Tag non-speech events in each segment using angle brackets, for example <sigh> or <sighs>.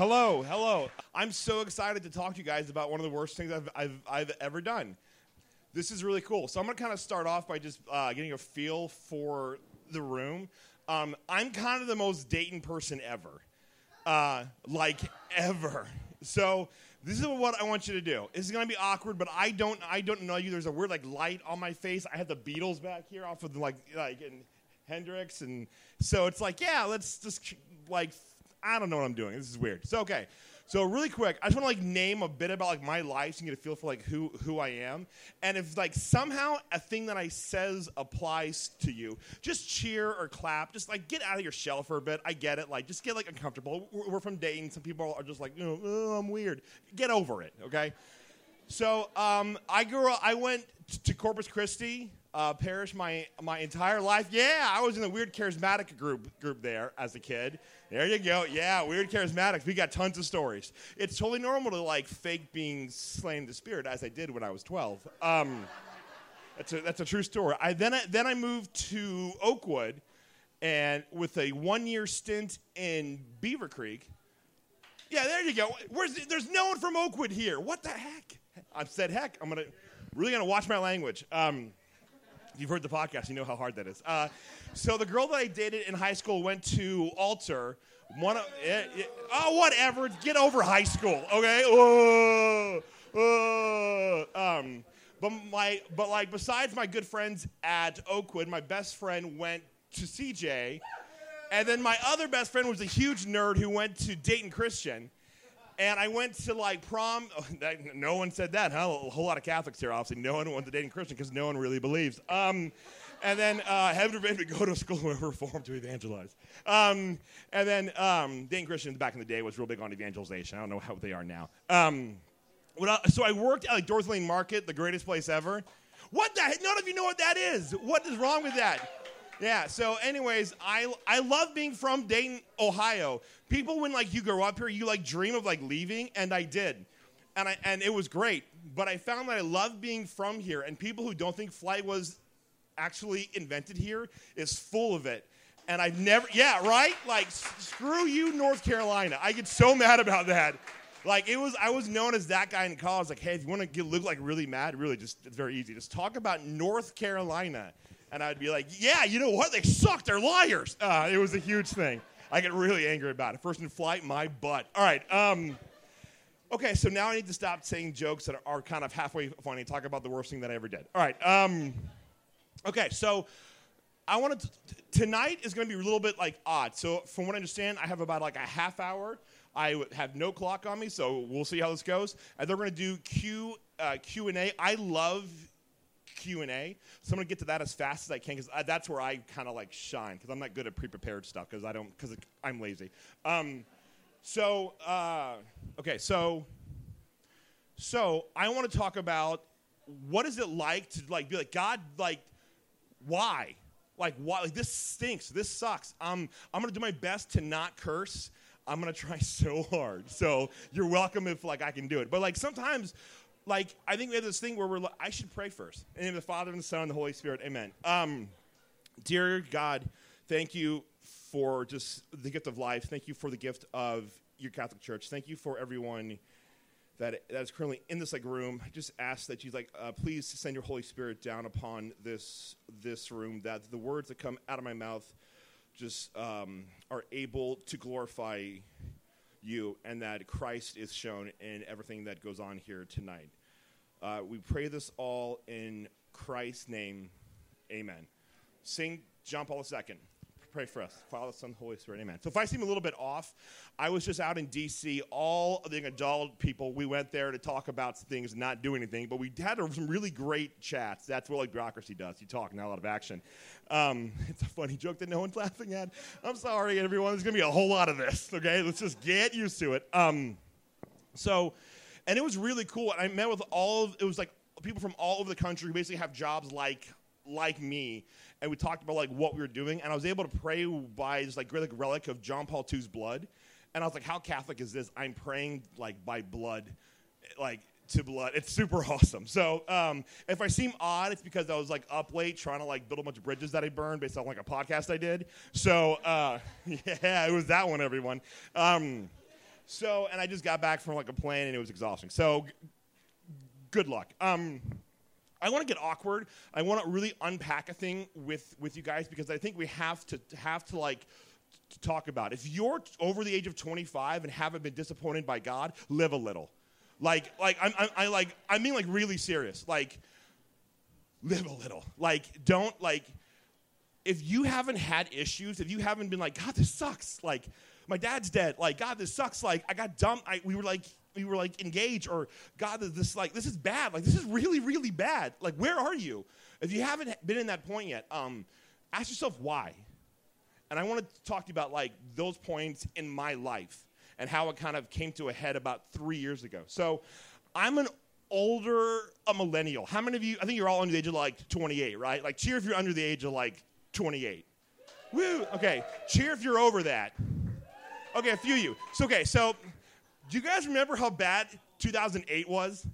Hello, hello. I'm so excited to talk to you guys about one of the worst things I've, I've, I've ever done. This is really cool. So I'm going to kind of start off by just uh, getting a feel for the room. Um, I'm kind of the most Dayton person ever, uh, like ever. So this is what I want you to do. This is going to be awkward, but I don't I don't know you. There's a weird like light on my face. I have the Beatles back here off of the, like like and Hendrix, and so it's like yeah, let's just like I don't know what I'm doing. This is weird. So okay. So really quick, I just want to like name a bit about like my life so you get a feel for like who who I am. And if like somehow a thing that I says applies to you, just cheer or clap. Just like get out of your shell for a bit. I get it. Like just get like uncomfortable. We're, we're from Dayton. Some people are just like, you know, oh, I'm weird. Get over it. Okay. So um, I grew up. I went to Corpus Christi uh, parish my my entire life. Yeah, I was in the weird charismatic group group there as a kid. There you go. Yeah, weird charismatics. We got tons of stories. It's totally normal to like fake being slain the spirit, as I did when I was 12. Um, <laughs> that's a that's a true story. I then I, then I moved to Oakwood, and with a one year stint in Beavercreek. Yeah, there you go. Where's the, there's no one from Oakwood here. What the heck? I've said heck. I'm gonna really gonna watch my language. Um, you've heard the podcast, you know how hard that is. Uh, so the girl that I dated in high school went to Alter. One of, eh, eh, oh, whatever. Get over high school, okay? Oh, oh. Um, but my, but like, besides my good friends at Oakwood, my best friend went to CJ, and then my other best friend was a huge nerd who went to Dayton Christian. And I went to like prom. <laughs> no one said that, huh? A whole lot of Catholics here, obviously. No one went to Dayton Christian because no one really believes. Um, and then uh, heaven forbid we go to a school where we're formed to evangelize. Um, and then um, Dayton Christian back in the day was real big on evangelization. I don't know how they are now. Um, I, so I worked at like Dorothy Lane Market, the greatest place ever. What the heck? None of you know what that is. What is wrong with that? Yeah. So, anyways, I I love being from Dayton, Ohio. People, when like you grow up here, you like dream of like leaving, and I did, and I and it was great. But I found that I love being from here, and people who don't think flight was actually invented here is full of it. And I've never, yeah, right? Like, s- screw you, North Carolina. I get so mad about that. Like, it was, I was known as that guy in college. Like, hey, if you want to look like really mad, really, just, it's very easy. Just talk about North Carolina and I'd be like, yeah, you know what? They suck. They're liars. Uh, it was a huge thing. I get really angry about it. First in flight, my butt. All right. Um, okay, so now I need to stop saying jokes that are, kind of halfway funny talk about the worst thing that I ever did. All right. Um, okay, so I wanted to, tonight is going to be a little bit like odd. So from what I understand, I have about like a half hour. I have no clock on me, so we'll see how this goes. And they're going to do Q uh, Q and A. I love Q&A. So I'm going to get to that as fast as I can because that's where I kind of like shine because I'm not good at pre-prepared stuff because I don't because I'm lazy. Um, so uh, okay, so so I want to talk about what is it like to like be like God like why? Like why like this stinks this sucks. I'm I'm gonna do my best to not curse. I'm gonna try <laughs> so hard. So you're welcome if like I can do it. But like sometimes like I think we have this thing where we're like, I should pray first. In the name of the Father and the Son and the Holy Spirit. Amen. Um, dear God, thank you for just the gift of life. Thank you for the gift of your Catholic Church. Thank you for everyone that that is currently in this like room. I just ask that you like uh, please send your Holy Spirit down upon this this room. That the words that come out of my mouth just um, are able to glorify you and that Christ is shown in everything that goes on here tonight. Uh, we pray this all in Christ's name. Amen. Saint John Paul II. Pray for us. Father, Son, Holy Spirit. Amen. So if I seem a little bit off, I was just out in D.C. All the adult people, we went there to talk about things, not do anything, but we had some really great chats. That's what like bureaucracy does. You talk, not a lot of action. Um, <laughs> it's a funny joke that no one's <laughs> laughing at. I'm sorry, everyone. There's going to be a whole lot of this, okay? Let's just get used to it. Um, so, and it was really cool. I met with all of, it was like people from all over the country who basically have jobs like like me and we talked about like what we were doing and i was able to pray by this like great relic of john paul ii's blood and i was like how catholic is this? I'm praying like by blood like to blood. It's super <laughs> awesome. So um, if i seem odd it's because i was like up late trying to like build a bunch of bridges that i burned based on like a podcast i did. So uh, <laughs> yeah it was that one everyone. Um, So, and I just got back from like a plane and it was exhausting. So, g- good luck. Um, I want to get awkward. I want to really unpack a thing with with you guys because I think we have to have to like to talk about. If you're over the age of 25 and haven't been disappointed by God, live a little. Like like I'm, I'm I like I mean like really serious. Like live a little. Like don't like if you haven't had issues, if you haven't been like God, this sucks. Like my dad's dead. Like God, this sucks. Like I got dumped. I, we were like we were like engaged or God, this like this is bad. Like this is really really bad. Like where are you? If you haven't been in that point yet, um, ask yourself why. And I want to talk to you about like those points in my life and how it kind of came to a head about three years ago. So I'm an older a millennial. How many of you? I think you're all under the age of like 28, right? Like cheer if you're under the age of like 28. Woo. Okay. Cheer if you're over that. Okay, a few of you. So okay, so do you guys remember how bad 2008 was?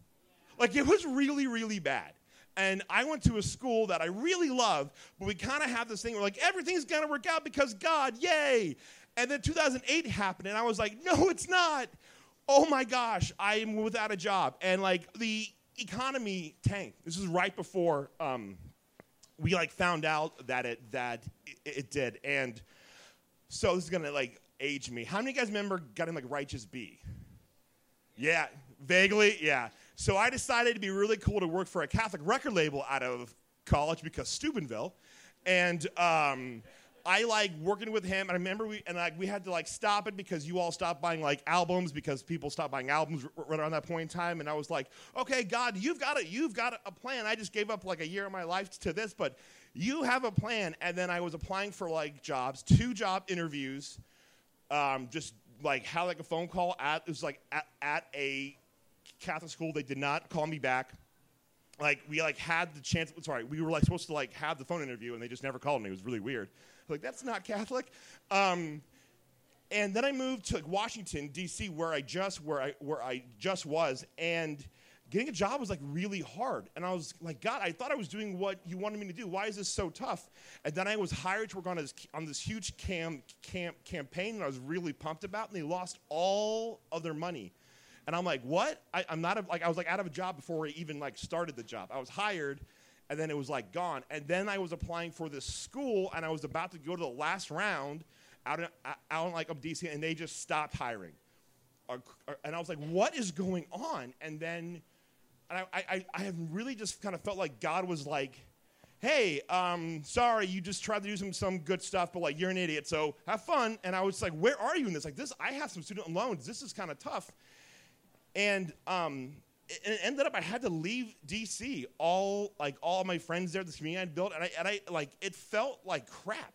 Like it was really, really bad. And I went to a school that I really love, but we kind of have this thing where like everything's gonna work out because God, yay! And then 2008 happened, and I was like, no, it's not. Oh my gosh, I am without a job, and like the economy tanked. This is right before um, we like found out that it that it, it did, and so this is gonna like age me. How many of you guys remember getting like Righteous B? Yeah, vaguely, yeah. So I decided to be really cool to work for a Catholic record label out of college because Steubenville, and um, I like working with him. And I remember we and like we had to like stop it because you all stopped buying like albums because people stopped buying albums r- right around that point in time. And I was like, okay, God, you've got a you've got a plan. I just gave up like a year of my life to this, but you have a plan. And then I was applying for like jobs, two job interviews um, just like had like a phone call at it was like at, at a Catholic school. They did not call me back. Like we like had the chance. Sorry, we were like supposed to like have the phone interview, and they just never called me. It was really weird. Like that's not Catholic. Um, and then I moved to like, Washington D.C., where I just where I where I just was, and getting a job was like really hard. And I was like, God, I thought I was doing what you wanted me to do. Why is this so tough? And then I was hired to work on this on this huge cam, camp campaign that I was really pumped about, and they lost all of their money. And I'm like, what? I, I'm not a, like I was like out of a job before I even like started the job. I was hired, and then it was like gone. And then I was applying for this school, and I was about to go to the last round out in, out in like up DC, and they just stopped hiring. And I was like, what is going on? And then and I, I, I have really just kind of felt like God was like, hey, um, sorry, you just tried to do some, some good stuff, but like you're an idiot, so have fun. And I was like, where are you in this? Like this, I have some student loans. This is kind of tough. And um, it, ended up I had to leave DC. All like all my friends there, this community I built, and I, and I like it felt like crap.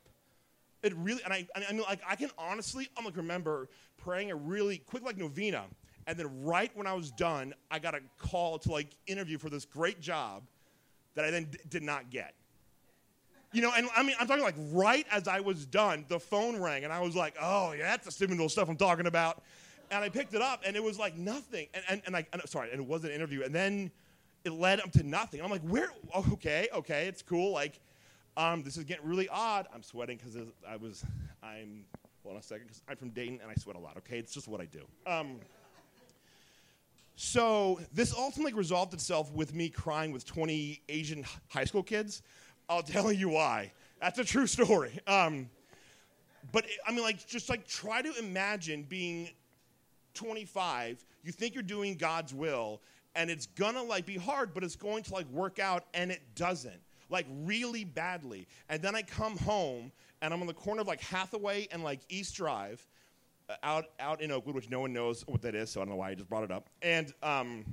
It really, and I, I mean, like I can honestly, I'm like remember praying a really quick like novena, and then right when I was done, I got a call to like interview for this great job that I then d- did not get. You know, and I mean, I'm talking like right as I was done, the phone rang, and I was like, oh, yeah, that's the Steubenville stuff I'm talking about. And I picked it up, and it was like nothing. And, and, and I, and, sorry, and it was an interview. And then it led up to nothing. I'm like, where? Oh, okay, okay, it's cool. Like, um, this is getting really odd. I'm sweating because I was, I'm, hold on a second, because I'm from Dayton and I sweat a lot, okay? It's just what I do. Um, so this ultimately resolved itself with me crying with 20 Asian high school kids. I'll tell you why. That's a true story. Um, but I mean, like, just like try to imagine being 25. You think you're doing God's will, and it's gonna like be hard, but it's going to like work out, and it doesn't. Like really badly. And then I come home, and I'm on the corner of like Hathaway and like East Drive, out out in Oakwood, which no one knows what that is, so I don't know why I just brought it up. And um,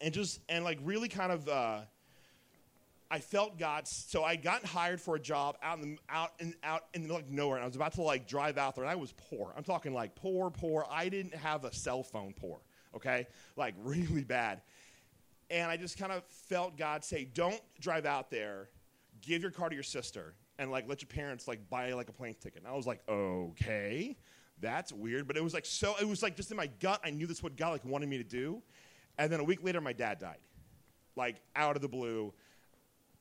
and just and like really kind of. Uh, I felt God. So I got hired for a job out in the, out in out in like nowhere, and I was about to like drive out there, and I was poor. I'm talking like poor, poor. I didn't have a cell phone, poor. Okay, like <laughs> really bad. And I just kind of felt God say, "Don't drive out there. Give your car to your sister, and like let your parents like buy like a plane ticket." And I was like, "Okay, that's weird," but it was like so. It was like just in my gut. I knew this is what God like wanted me to do. And then a week later, my dad died, like out of the blue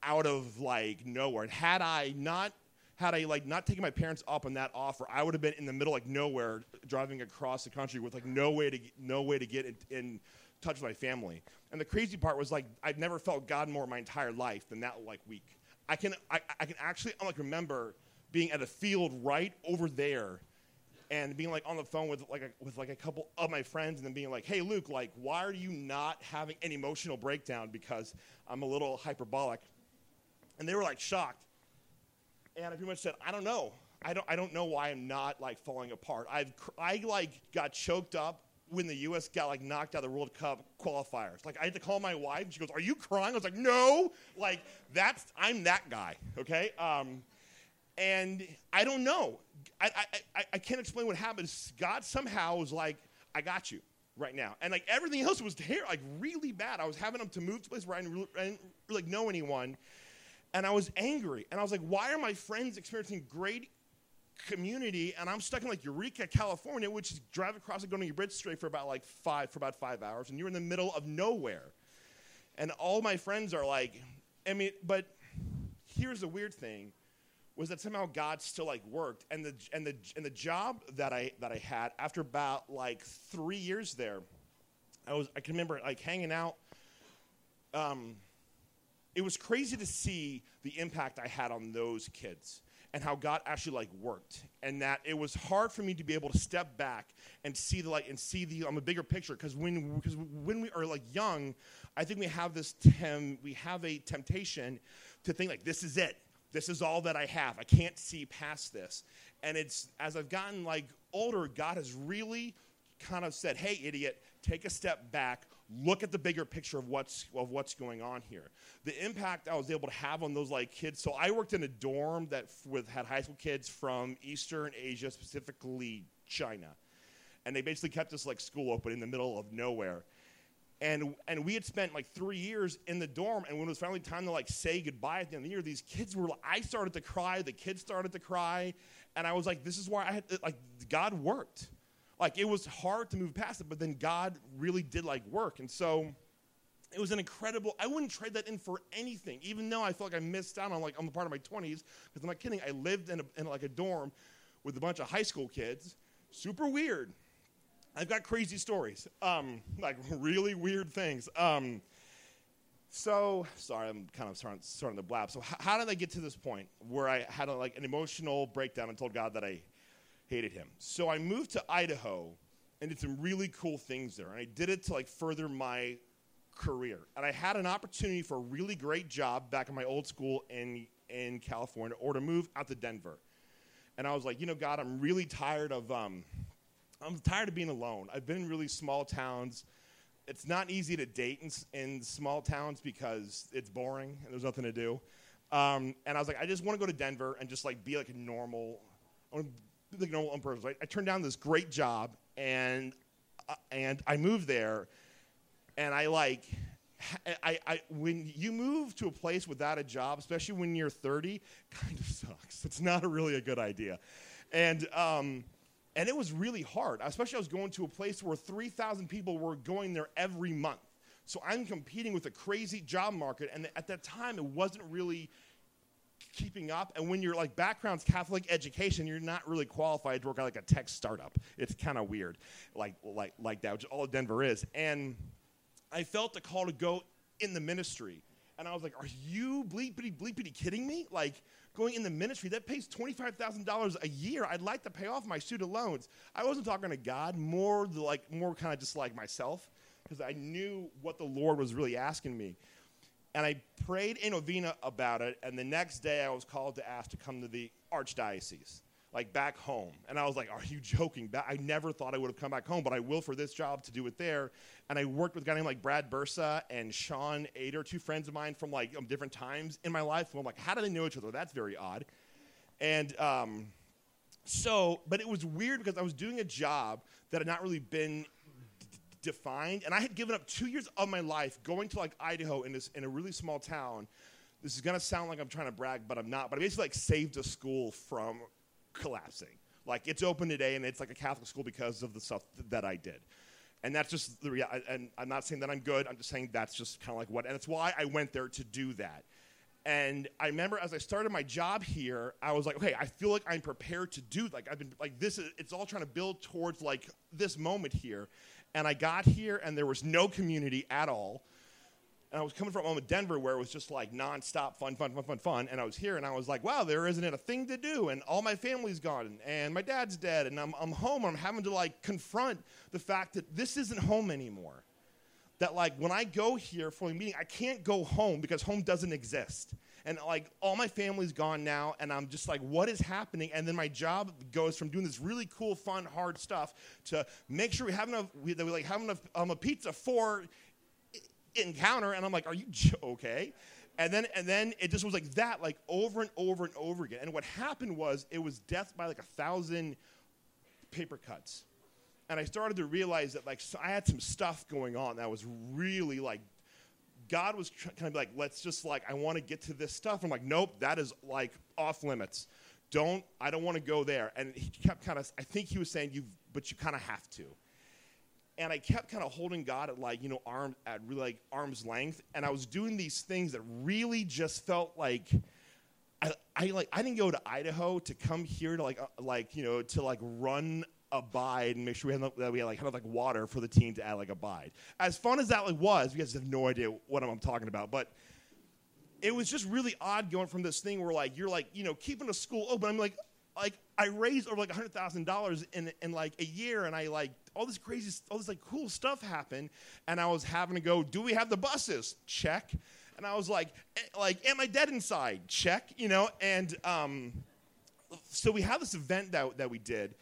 out of like nowhere. And had I not had I like not taken my parents up on that offer, I would have been in the middle like nowhere, driving across the country with like no way to no way to get in, in touch with my family. And the crazy part was like I'd never felt God more in my entire life than that like week. I can I, I can actually I'm like remember being at a field right over there and being like on the phone with like a, with like a couple of my friends and then being like, "Hey Luke, like why are you not having an emotional breakdown because I'm a little hyperbolic?" And they were like shocked. And I pretty much said, "I don't know. I don't I don't know why I'm not like falling apart. I've I like got choked up when the U.S. got like knocked out of the World Cup qualifiers. Like I had to call my wife, and she goes, "Are you crying?" I was like, "No." Like that's I'm that guy. Okay. Um, and I don't know. I, I, I, can't explain what happened. God somehow was like, I got you right now. And like everything else was here, like really bad. I was having them to move to a place where I didn't I didn't really know anyone. And I was angry. And I was like, why are my friends experiencing great community and I'm stuck in like Eureka, California, which is drive across and go to your bridge straight for about like five for about five hours, and you're in the middle of nowhere. And all my friends are like, I mean, but here's the weird thing was that somehow God still like worked, and the and the and the job that I that I had after about like three years there, I was I can remember like hanging out. Um, it was crazy to see the impact I had on those kids and how God actually like worked, and that it was hard for me to be able to step back and see the like and see the um, a bigger picture. Because when because when we are like young, I think we have this tem- we have a temptation to think like this is it this is all that I have. I can't see past this. And it's as I've gotten like older, God has really kind of said, "Hey, idiot, take a step back. Look at the bigger picture of what's of what's going on here." The impact I was able to have on those like kids. So I worked in a dorm that with had high school kids from Eastern Asia, specifically China, and they basically kept this like school open in the middle of nowhere and and we had spent like three years in the dorm and when it was finally time to like say goodbye at the end of the year these kids were like i started to cry the kids started to cry and i was like this is why i had like god worked. Like it was hard to move past it but then god really did like work and so it was an incredible i wouldn't trade that in for anything even though i felt like i missed out on like on the part of my 20s because i'm not kidding i lived in, a, in like a dorm with a bunch of high school kids super weird I've got crazy stories, um, like really weird things. Um, so sorry, I'm kind of starting, starting to blab. So h- how did I get to this point where I had a, like an emotional breakdown and told God that I hated Him? So I moved to Idaho and did some really cool things there, and I did it to like further my career. And I had an opportunity for a really great job back in my old school in in California, or to move out to Denver. And I was like, you know, God, I'm really tired of. Um, I'm tired of being alone. I've been in really small towns. It's not easy to date in, in small towns because it's boring and there's nothing to do. Um, and I was like, I just want to go to Denver and just like be like a normal, like a normal person. I, I turned down this great job and uh, and I moved there, and I like. I, I, when you move to a place without a job, especially when you're 30, kind of sucks. It's not a really a good idea. And um, and it was really hard, especially I was going to a place where 3,000 people were going there every month. So I'm competing with a crazy job market. And at that time, it wasn't really keeping up. And when you're like background's Catholic education, you're not really qualified to work at like a tech startup. It's kind of weird, like, like, like that, which all Denver is. And I felt the call to go in the ministry. And I was like, are you bleepity, bleepity kidding me? Like, going in the ministry that pays $25,000 a year. I'd like to pay off my student loans. I wasn't talking to God, more like more kind of just like myself because I knew what the Lord was really asking me. And I prayed a novena about it, and the next day I was called to ask to come to the archdiocese like back home. And I was like, Are you joking? I never thought I would have come back home, but I will for this job to do it there. And I worked with a guy named like Brad Bursa and Sean Ader, two friends of mine from like um, different times in my life. And I'm like, How do they know each other? That's very odd. And um, so, but it was weird because I was doing a job that had not really been defined. And I had given up two years of my life going to like Idaho in, this, in a really small town. This is gonna sound like I'm trying to brag, but I'm not. But I basically like saved a school from collapsing. Like it's open today, and it's like a Catholic school because of the stuff that I did. And that's just the reality. And I'm not saying that I'm good. I'm just saying that's just kind of like what. And it's why I went there to do that. And I remember as I started my job here, I was like, okay, I feel like I'm prepared to do like I've been like this is it's all trying to build towards like this moment here. And I got here and there was no community at all. And I was coming from home in Denver where it was just like nonstop fun, fun, fun, fun, fun. And I was here and I was like, wow, there isn't a thing to do. And all my family's gone and my dad's dead. And I'm, I'm home I'm having to like confront the fact that this isn't home anymore that like when I go here for a meeting, I can't go home because home doesn't exist. And like all my family's gone now, and I'm just like, what is happening? And then my job goes from doing this really cool, fun, hard stuff to make sure we have enough, we, that we like have enough um, a pizza for encounter. And I'm like, are you <laughs> okay? And then and then it just was like that, like over and over and over again. And what happened was it was death by like a thousand paper cuts and I started to realize that like so I had some stuff going on that was really like God was tr- kind of like let's just like I want to get to this stuff. I'm like nope, that is like off limits. Don't I don't want to go there. And he kept kind of I think he was saying you but you kind of have to. And I kept kind of holding God at like you know arm at really like arm's length, and I was doing these things that really just felt like. I, I like I didn't go to Idaho to come here to like uh, like you know to like run a abide and make sure we had, that we had like kind of like water for the team to add like a abide. As fun as that like was, you guys have no idea what I'm talking about, but it was just really odd going from this thing where like you're like you know keeping a school open. I'm like like I raised over like hundred thousand dollars in in like a year, and I like all this crazy, all this like cool stuff happened, and I was having to go. Do we have the buses? Check. And I was like, like, am I dead inside? Check. You know, and um, so we had this event that that we did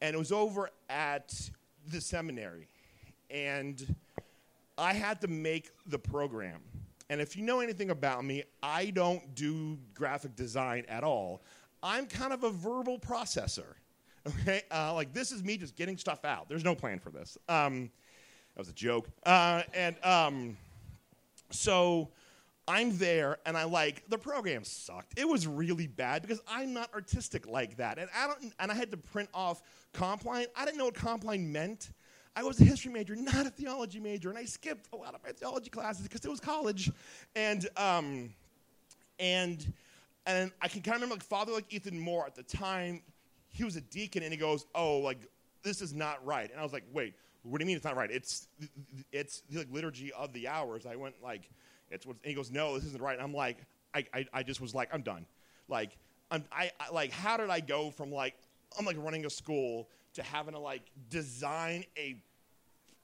and it was over at the seminary. And I had to make the program. And if you know anything about me, I don't do graphic design at all. I'm kind of a verbal processor. Okay, uh, like this is me just getting stuff out. There's no plan for this. Um, that was a joke. Uh, and um, so I'm there and I like the program sucked. It was really bad because I'm not artistic like that. And I don't and I had to print off Compline. I didn't know what Compline meant. I was a history major, not a theology major, and I skipped a lot of my theology classes because it was college. And um, and and I can kind of remember like Father like Ethan Moore at the time, he was a deacon and he goes, "Oh, like this is not right." And I was like, "Wait, what do you mean it's not right? It's it's the like, liturgy of the hours." I went like it's what, and he goes, no, this isn't right. And I'm like, I, I, I just was like, I'm done. Like, I'm, I, I, like, how did I go from like, I'm like running a school to having to like design a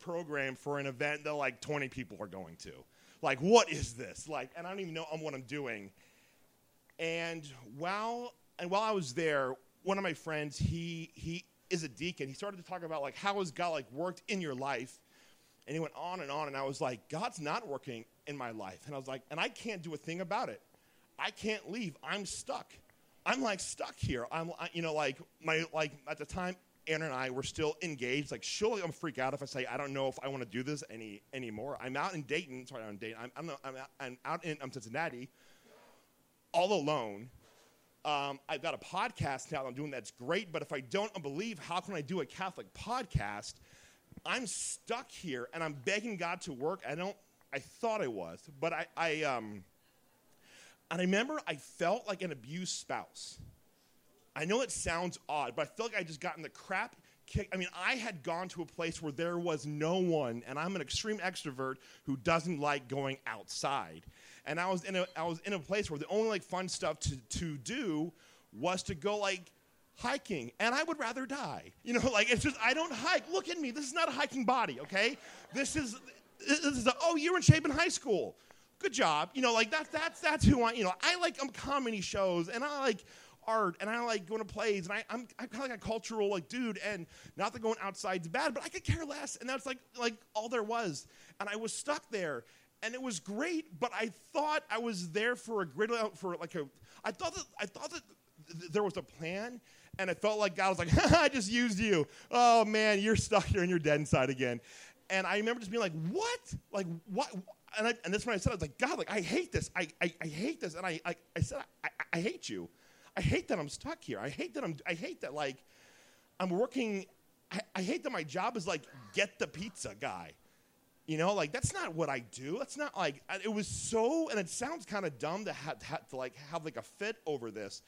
program for an event that like 20 people are going to? Like, what is this? Like, and I don't even know what I'm doing. And while, and while I was there, one of my friends, he, he is a deacon. He started to talk about like, how has God like worked in your life? And he went on and on, and I was like, God's not working in my life. And I was like, and I can't do a thing about it. I can't leave. I'm stuck. I'm like stuck here. I'm, you know, like my, like at the time, Anna and I were still engaged. Like, surely I'm freak out if I say I don't know if I want to do this any anymore. I'm out in Dayton. Sorry, I'm in Dayton. I'm, I'm, I'm, out, I'm out in I'm Cincinnati, all alone. Um, I've got a podcast now I'm doing that's great. But if I don't believe, how can I do a Catholic podcast? I'm stuck here, and I'm begging God to work. I don't I thought I was, but I, I um, and I remember I felt like an abused spouse. I know it sounds odd, but I felt like I just gotten the crap I mean, I had gone to a place where there was no one, and I'm an extreme extrovert who doesn't like going outside. And I was in a, I was in a place where the only like fun stuff to, to do was to go like hiking, and I would rather die. <laughs> You know, like it's just I don't hike. Look at me. This is not a hiking body, okay? This is this is a, oh, you're in shape in high school. Good job. You know, like that's that's that's who I. You know, I like um, comedy shows and I like art and I like going to plays and I, I'm, I'm kind of like a cultural like dude and not that going outside's bad, but I could care less. And that's like like all there was. And I was stuck there and it was great, but I thought I was there for a great for like a I thought that I thought that th- there was a plan and it felt like God was like, <laughs> I just used you. Oh man, you're stuck here and you're dead inside again. And I remember just being like, what? Like, what? And, I, and that's when I said, I was like, God, like, I hate this. I, I, I hate this. And I, I, I said, I, I hate you. I hate that I'm stuck here. I hate that I'm, I hate that, like, I'm working. I, I hate that my job is like, get the pizza guy. You know, like that's not what I do. That's not like it was so, and it sounds kind of dumb to have, have to like have like a fit over this.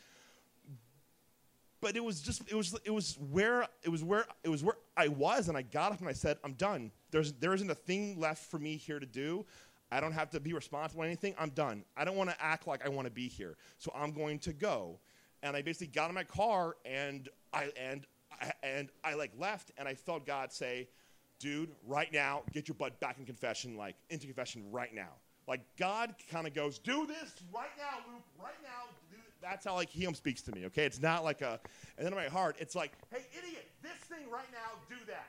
But it was just it was it was where it was where it was where I was, and I got up and I said, "I'm done. There's there isn't a thing left for me here to do. I don't have to be responsible for anything. I'm done. I don't want to act like I want to be here, so I'm going to go." And I basically got in my car and I and and I like left, and I felt God say, dude, right now, get your butt back in confession, like into confession right now. Like God kind of goes, do this right now, Luke, right now. That's how like He um, speaks to me. Okay, it's not like a, and then in my heart, it's like, hey, idiot, this thing right now, do that.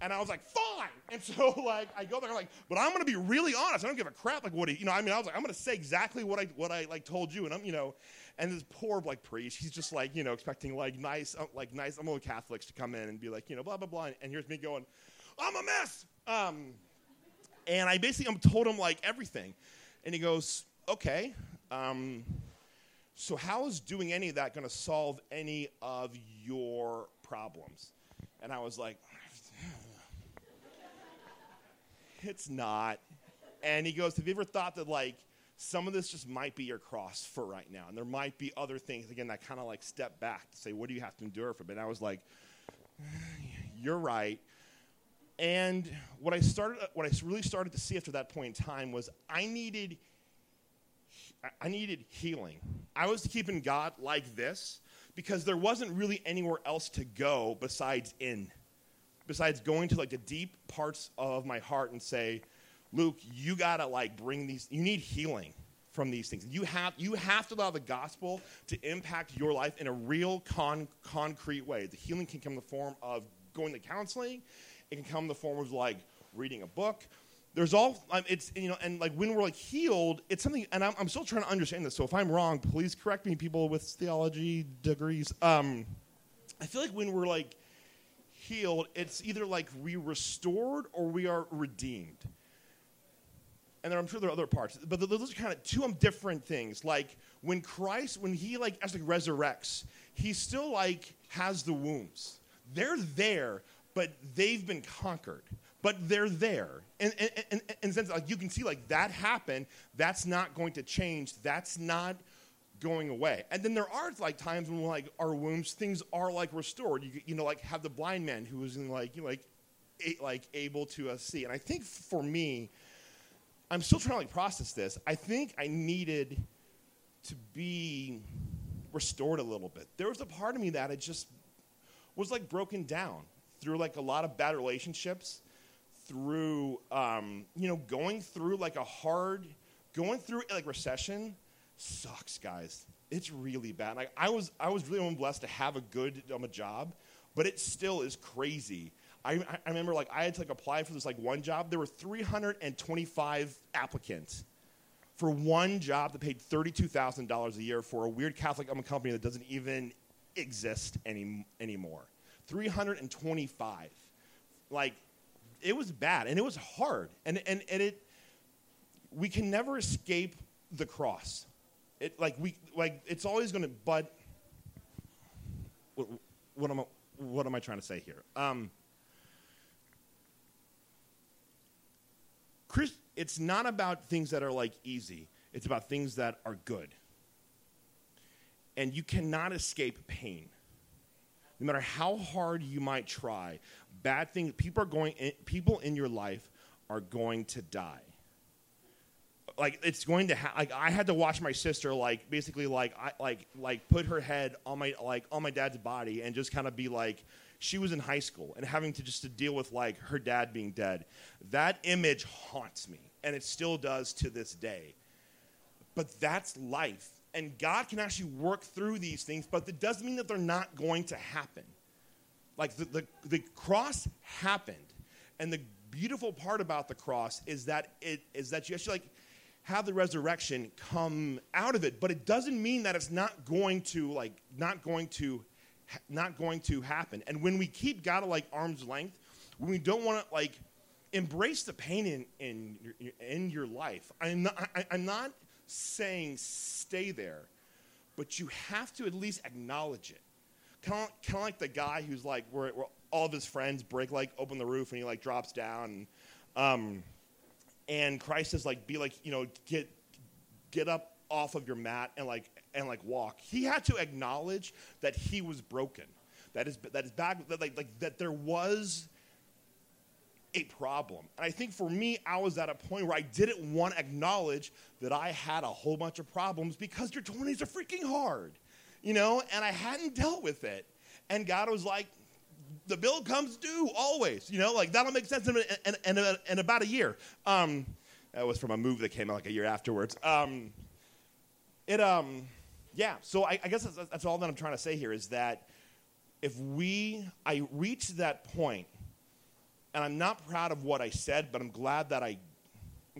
And I was like, fine. And so <laughs> like I go there, I'm like, but I'm gonna be really honest. I don't give a crap like what he, you know. I mean, I was like, I'm gonna say exactly what I what I like told you, and I'm you know, and this poor like priest, he's just like you know expecting like nice uh, like nice I'm old Catholics to come in and be like you know blah blah blah, and here's me going, I'm a mess. Um, and I basically um, told him like everything, and he goes, okay. Um, so how is doing any of that going to solve any of your problems? And I was like, it's not. And he goes, have you ever thought that like some of this just might be your cross for right now, and there might be other things again that kind of like step back to say, what do you have to endure for? But I was like, <sighs> you're right. And what I started, what I really started to see after that point in time was I needed, I needed healing. I was keeping God like this because there wasn't really anywhere else to go besides in, besides going to like the deep parts of my heart and say, Luke, you gotta like bring these. You need healing from these things. You have you have to allow the gospel to impact your life in a real con- concrete way. The healing can come in the form of going to counseling. It can come in the form of like reading a book. There's all um, it's you know and like when we're like healed, it's something. And I'm, I'm still trying to understand this. So if I'm wrong, please correct me, people with theology degrees. Um, I feel like when we're like healed, it's either like we restored or we are redeemed and I'm sure there are other parts, but those are kind of two different things. Like when Christ, when he like actually resurrects, he still like has the wounds. They're there, but they've been conquered. But they're there, and in the sense like you can see like that happened. That's not going to change. That's not going away. And then there are like times when like our wounds, things are like restored. You, you know, like have the blind man who was in like you know, like a, like able to uh, see. And I think for me I'm still trying to like process this. I think I needed to be restored a little bit. There was a part of me that it just was like broken down through like a lot of bad relationships, through um, you know going through like a hard, going through like recession sucks, guys. It's really bad. Like I was I was really blessed to have a good um, a job, but it still is crazy I, I remember like I had to like apply for this like one job. There were 325 applicants for one job that paid $32,000 a year for a weird Catholic company that doesn't even exist any, anymore. 325. Like, it was bad and it was hard. And, and, and it, we can never escape the cross. It, like, we, like, it's always going to, but what, what, am I, what am I trying to say here? Um, Chris, it's not about things that are like easy. It's about things that are good. And you cannot escape pain. No matter how hard you might try, bad things, people are going, in, people in your life are going to die. Like it's going to like I had to watch my sister like basically like I like like put her head on my like on my dad's body and just kind of be like she was in high school and having to just to deal with like her dad being dead. That image haunts me and it still does to this day. But that's life and god can actually work through these things but that doesn't mean that they're not going to happen. Like the, the, the cross happened and the beautiful part about the cross is that it is that you actually like have the resurrection come out of it. But it doesn't mean that it's not going to like not going to not going to happen. And when we keep God at like arm's length, when we don't want to like embrace the pain in in your, in your life, I'm not, I, I'm not saying stay there, but you have to at least acknowledge it. Kind of, kind of like the guy who's like, where, where, all of his friends break like open the roof and he like drops down. And, um, and Christ says like be like you know get get up off of your mat and like and like walk. He had to acknowledge that he was broken. That is that is back that like, like that there was a problem. And I think for me, I was at a point where I didn't want to acknowledge that I had a whole bunch of problems because your 20s are freaking hard, you know, and I hadn't dealt with it. And God was like, the bill comes due always, you know, like that'll make sense in, in, in, in about a year. Um, that was from a movie that came out like a year afterwards. Um, it, um, yeah, so I, I guess that's, that's all that I'm trying to say here is that if we, I reach that point and I'm not proud of what I said, but I'm glad that I,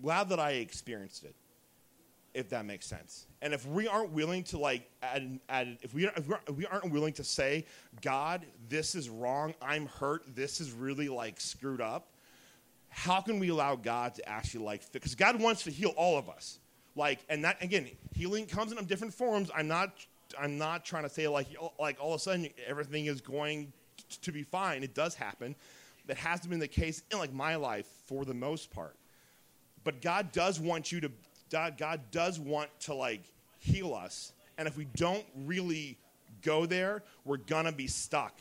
glad that I experienced it. If that makes sense. And if we aren't willing to like, add, add, if, we, if, if we aren't willing to say, God, this is wrong, I'm hurt, this is really like screwed up, how can we allow God to actually like, because God wants to heal all of us. Like, and that again, healing comes in different forms. I'm not, I'm not trying to say like, like all of a sudden everything is going to be fine. It does happen, that hasn't been the case in like my life for the most part. But God does want you to God, does want to like heal us. And if we don't really go there, we're gonna be stuck.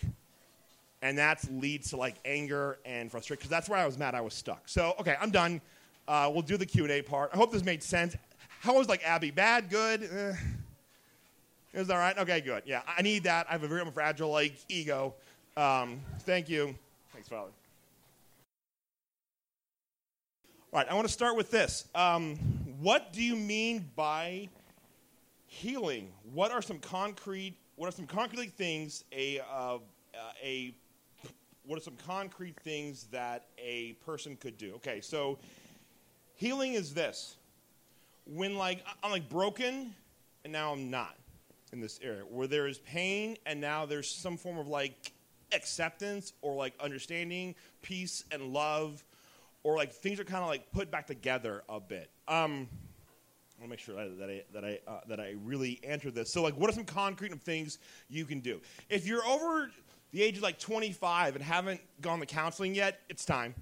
And that leads to like anger and frustration. Because that's where I was mad. I was stuck. So okay, I'm done. Uh, we'll do the Q and A part. I hope this made sense. How was like Abby? Bad? Good? Eh. It was all right. Okay, good. Yeah, I need that. I have a very fragile like ego. Um, thank you. Thanks, Father. All right, I want to start with this. Um, what do you mean by healing? What are some concrete? What are some concrete things a uh, a what are some concrete things that a person could do? Okay, so healing is this. When like I'm like broken and now I'm not in this area where there is pain and now there's some form of like acceptance or like understanding, peace, and love, or like things are kind of like put back together a bit. Um, I want to make sure that, I that I uh, that I really answer this. So, like, what are some concrete things you can do if you're over the age of like 25 and haven't gone to counseling yet? It's time.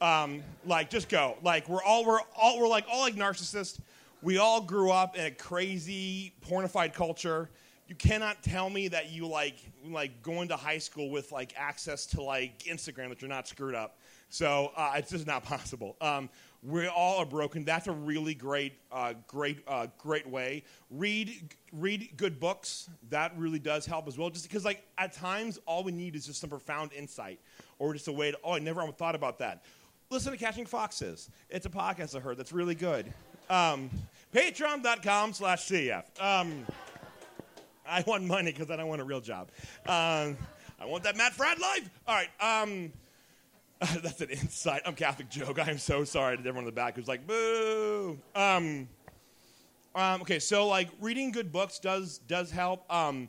Um, like, just go. Like, we're all we're all we're like all like narcissists. We all grew up in a crazy pornified culture you cannot tell me that you like like going to high school with like access to like Instagram that you're not screwed up. So uh, it's just not <laughs> possible. Um, we all are broken. That's a really great, uh, great, uh, great way. Read, read good books. That really does help as well. Just because, like, at times, all we need is just some profound insight, or just a way to. Oh, I never thought about that. Listen to Catching Foxes. It's a podcast I heard that's really good. Um, Patreon.com/cf. Um, I want money because I don't want a real job. Um, I want that Matt Fradd life. All right. Um, <laughs> that's an inside. I'm Catholic joke. I am so sorry to everyone in the back who's like, boo. Um, um, okay, so like reading good books does does help. Um,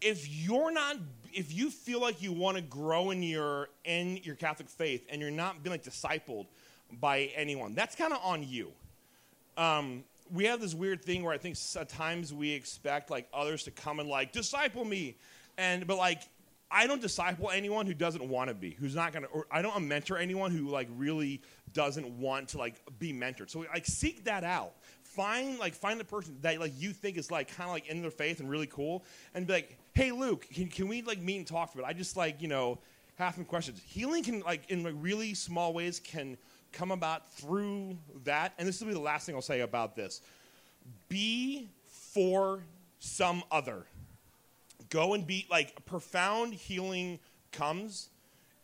if you're not, if you feel like you want to grow in your in your Catholic faith and you're not being like discipled by anyone, that's kind of on you. Um, we have this weird thing where I think at times we expect like others to come and like disciple me, and but like I don't disciple anyone who doesn't want to be, who's not gonna, or I don't uh, mentor anyone who like really doesn't want to like be mentored. So like seek that out. Find like find the person that like you think is like kind of like in their faith and really cool, and be like, hey Luke, can, can we like meet and talk for it? I just like you know have some questions. Healing can like in like really small ways can come about through that. And this will be the last thing I'll say about this. Be for some other go and be like profound healing comes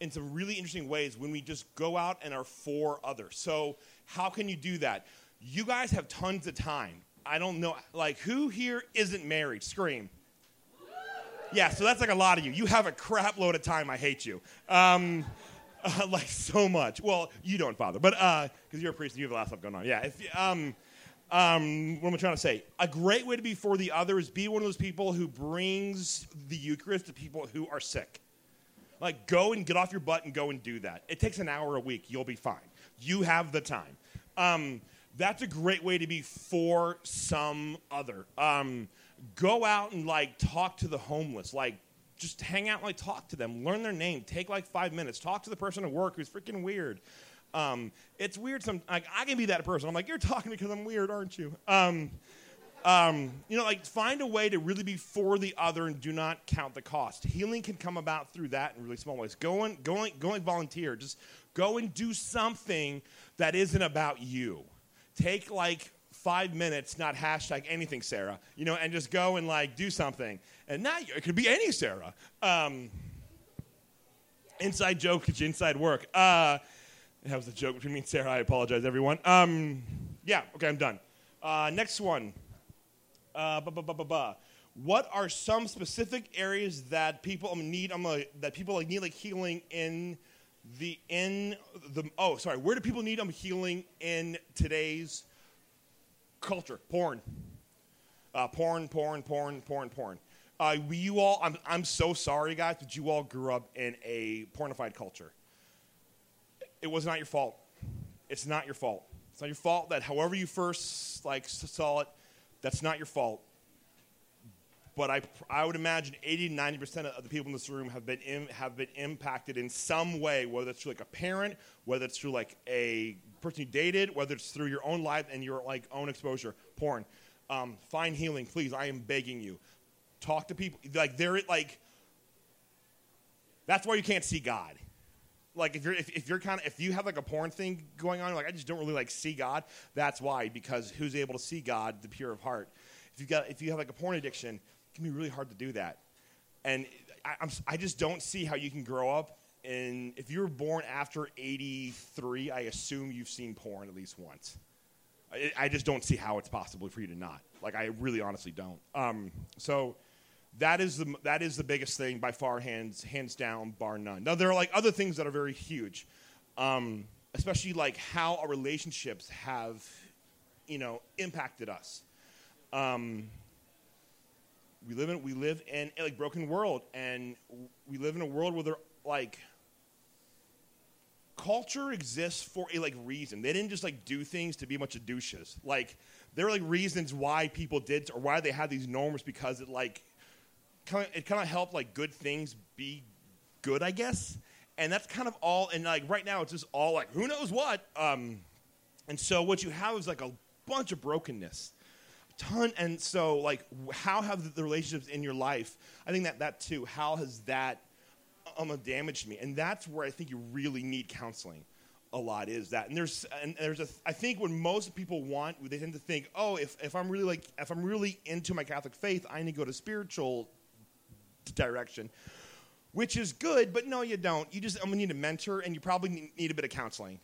in some really interesting ways when we just go out and are for others. So, how can you do that? You guys have tons of time. I don't know, like, who here isn't married? Scream. Yeah, so that's like a lot of you. You have a crap load of time. I hate you. Um, uh, <laughs> like, so much. Well, you don't bother, but because uh, you're a priest and you have a lot of stuff going on. Yeah, if, um, um, what am I trying to say? A great way to be for the other is be one of those people who brings the Eucharist to people who are sick. Like, go and get off your butt and go and do that. It takes an hour a week. You'll be fine. You have the time. Um, that's a great way to be for some other. Um, go out and like talk to the homeless. Like, just hang out and like talk to them. Learn their name. Take like five minutes. Talk to the person at work who's freaking weird. Um, it's weird. Some like, I can be that person. I'm like, you're talking because I'm weird, aren't you? Um, um, you know, like find a way to really be for the other and do not count the cost. Healing can come about through that in really small ways. Go and go and go and volunteer. Just go and do something that isn't about you. Take like five minutes, not hashtag anything, Sarah. You know, and just go and like do something. And now it could be any Sarah. Um, inside joke, inside work. Uh, that was a joke between me and Sarah. I apologize, everyone. Um, yeah, okay, I'm done. Uh, next one. Uh, what are some specific areas that people need um, that people like, need like healing in the in the oh sorry where do people need um, healing in today's culture. Porn. Uh, porn porn porn porn porn. Uh, we, you all I'm, I'm so sorry guys but you all grew up in a pornified culture. It was not your fault. It's not your fault. It's not your fault that however you first like saw it that's not your fault. But I, I would imagine 80 to 90% of the people in this room have been, in, have been impacted in some way, whether it's through like a parent, whether it's through like a person you dated, whether it's through your own life and your like own exposure. Porn. Um, find healing, please. I am begging you. Talk to people. Like, they're like, that's why you can't see God like if you're if, if you're kind of if you have like a porn thing going on, like I just don't really like see God. That's why because who's able to see God, the pure of heart. If you got if you have like a porn addiction, can be really hard to do that. And I, I just don't see how you can grow up. And if you were born after '83, I assume you've seen porn at least once. I, I, just don't see how it's possible for you to not. Like I really honestly don't. Um, so that is the that is the biggest thing by far, hands hands down, bar none. Now there are like other things that are very huge, um, especially like how our relationships have, you know, impacted us. Um, we live in we live in a like broken world, and we live in a world where there like culture exists for a like reason. They didn't just like do things to be a bunch of douches. Like there are like reasons why people did or why they had these norms because it like kind of, it kind of helped like good things be good, I guess. And that's kind of all. And like right now, it's just all like who knows what. Um, and so what you have is like a bunch of brokenness, ton. And so like how have the relationships in your life? I think that that too. How has that um, damaged me? And that's where I think you really need counseling a lot is that and there's and there's a i think when most people want they tend to think oh if, if i'm really like if i'm really into my catholic faith i need to go to spiritual direction, which is good, but no, you don't. You just i'm gonna need a mentor, and you probably need a bit of counseling.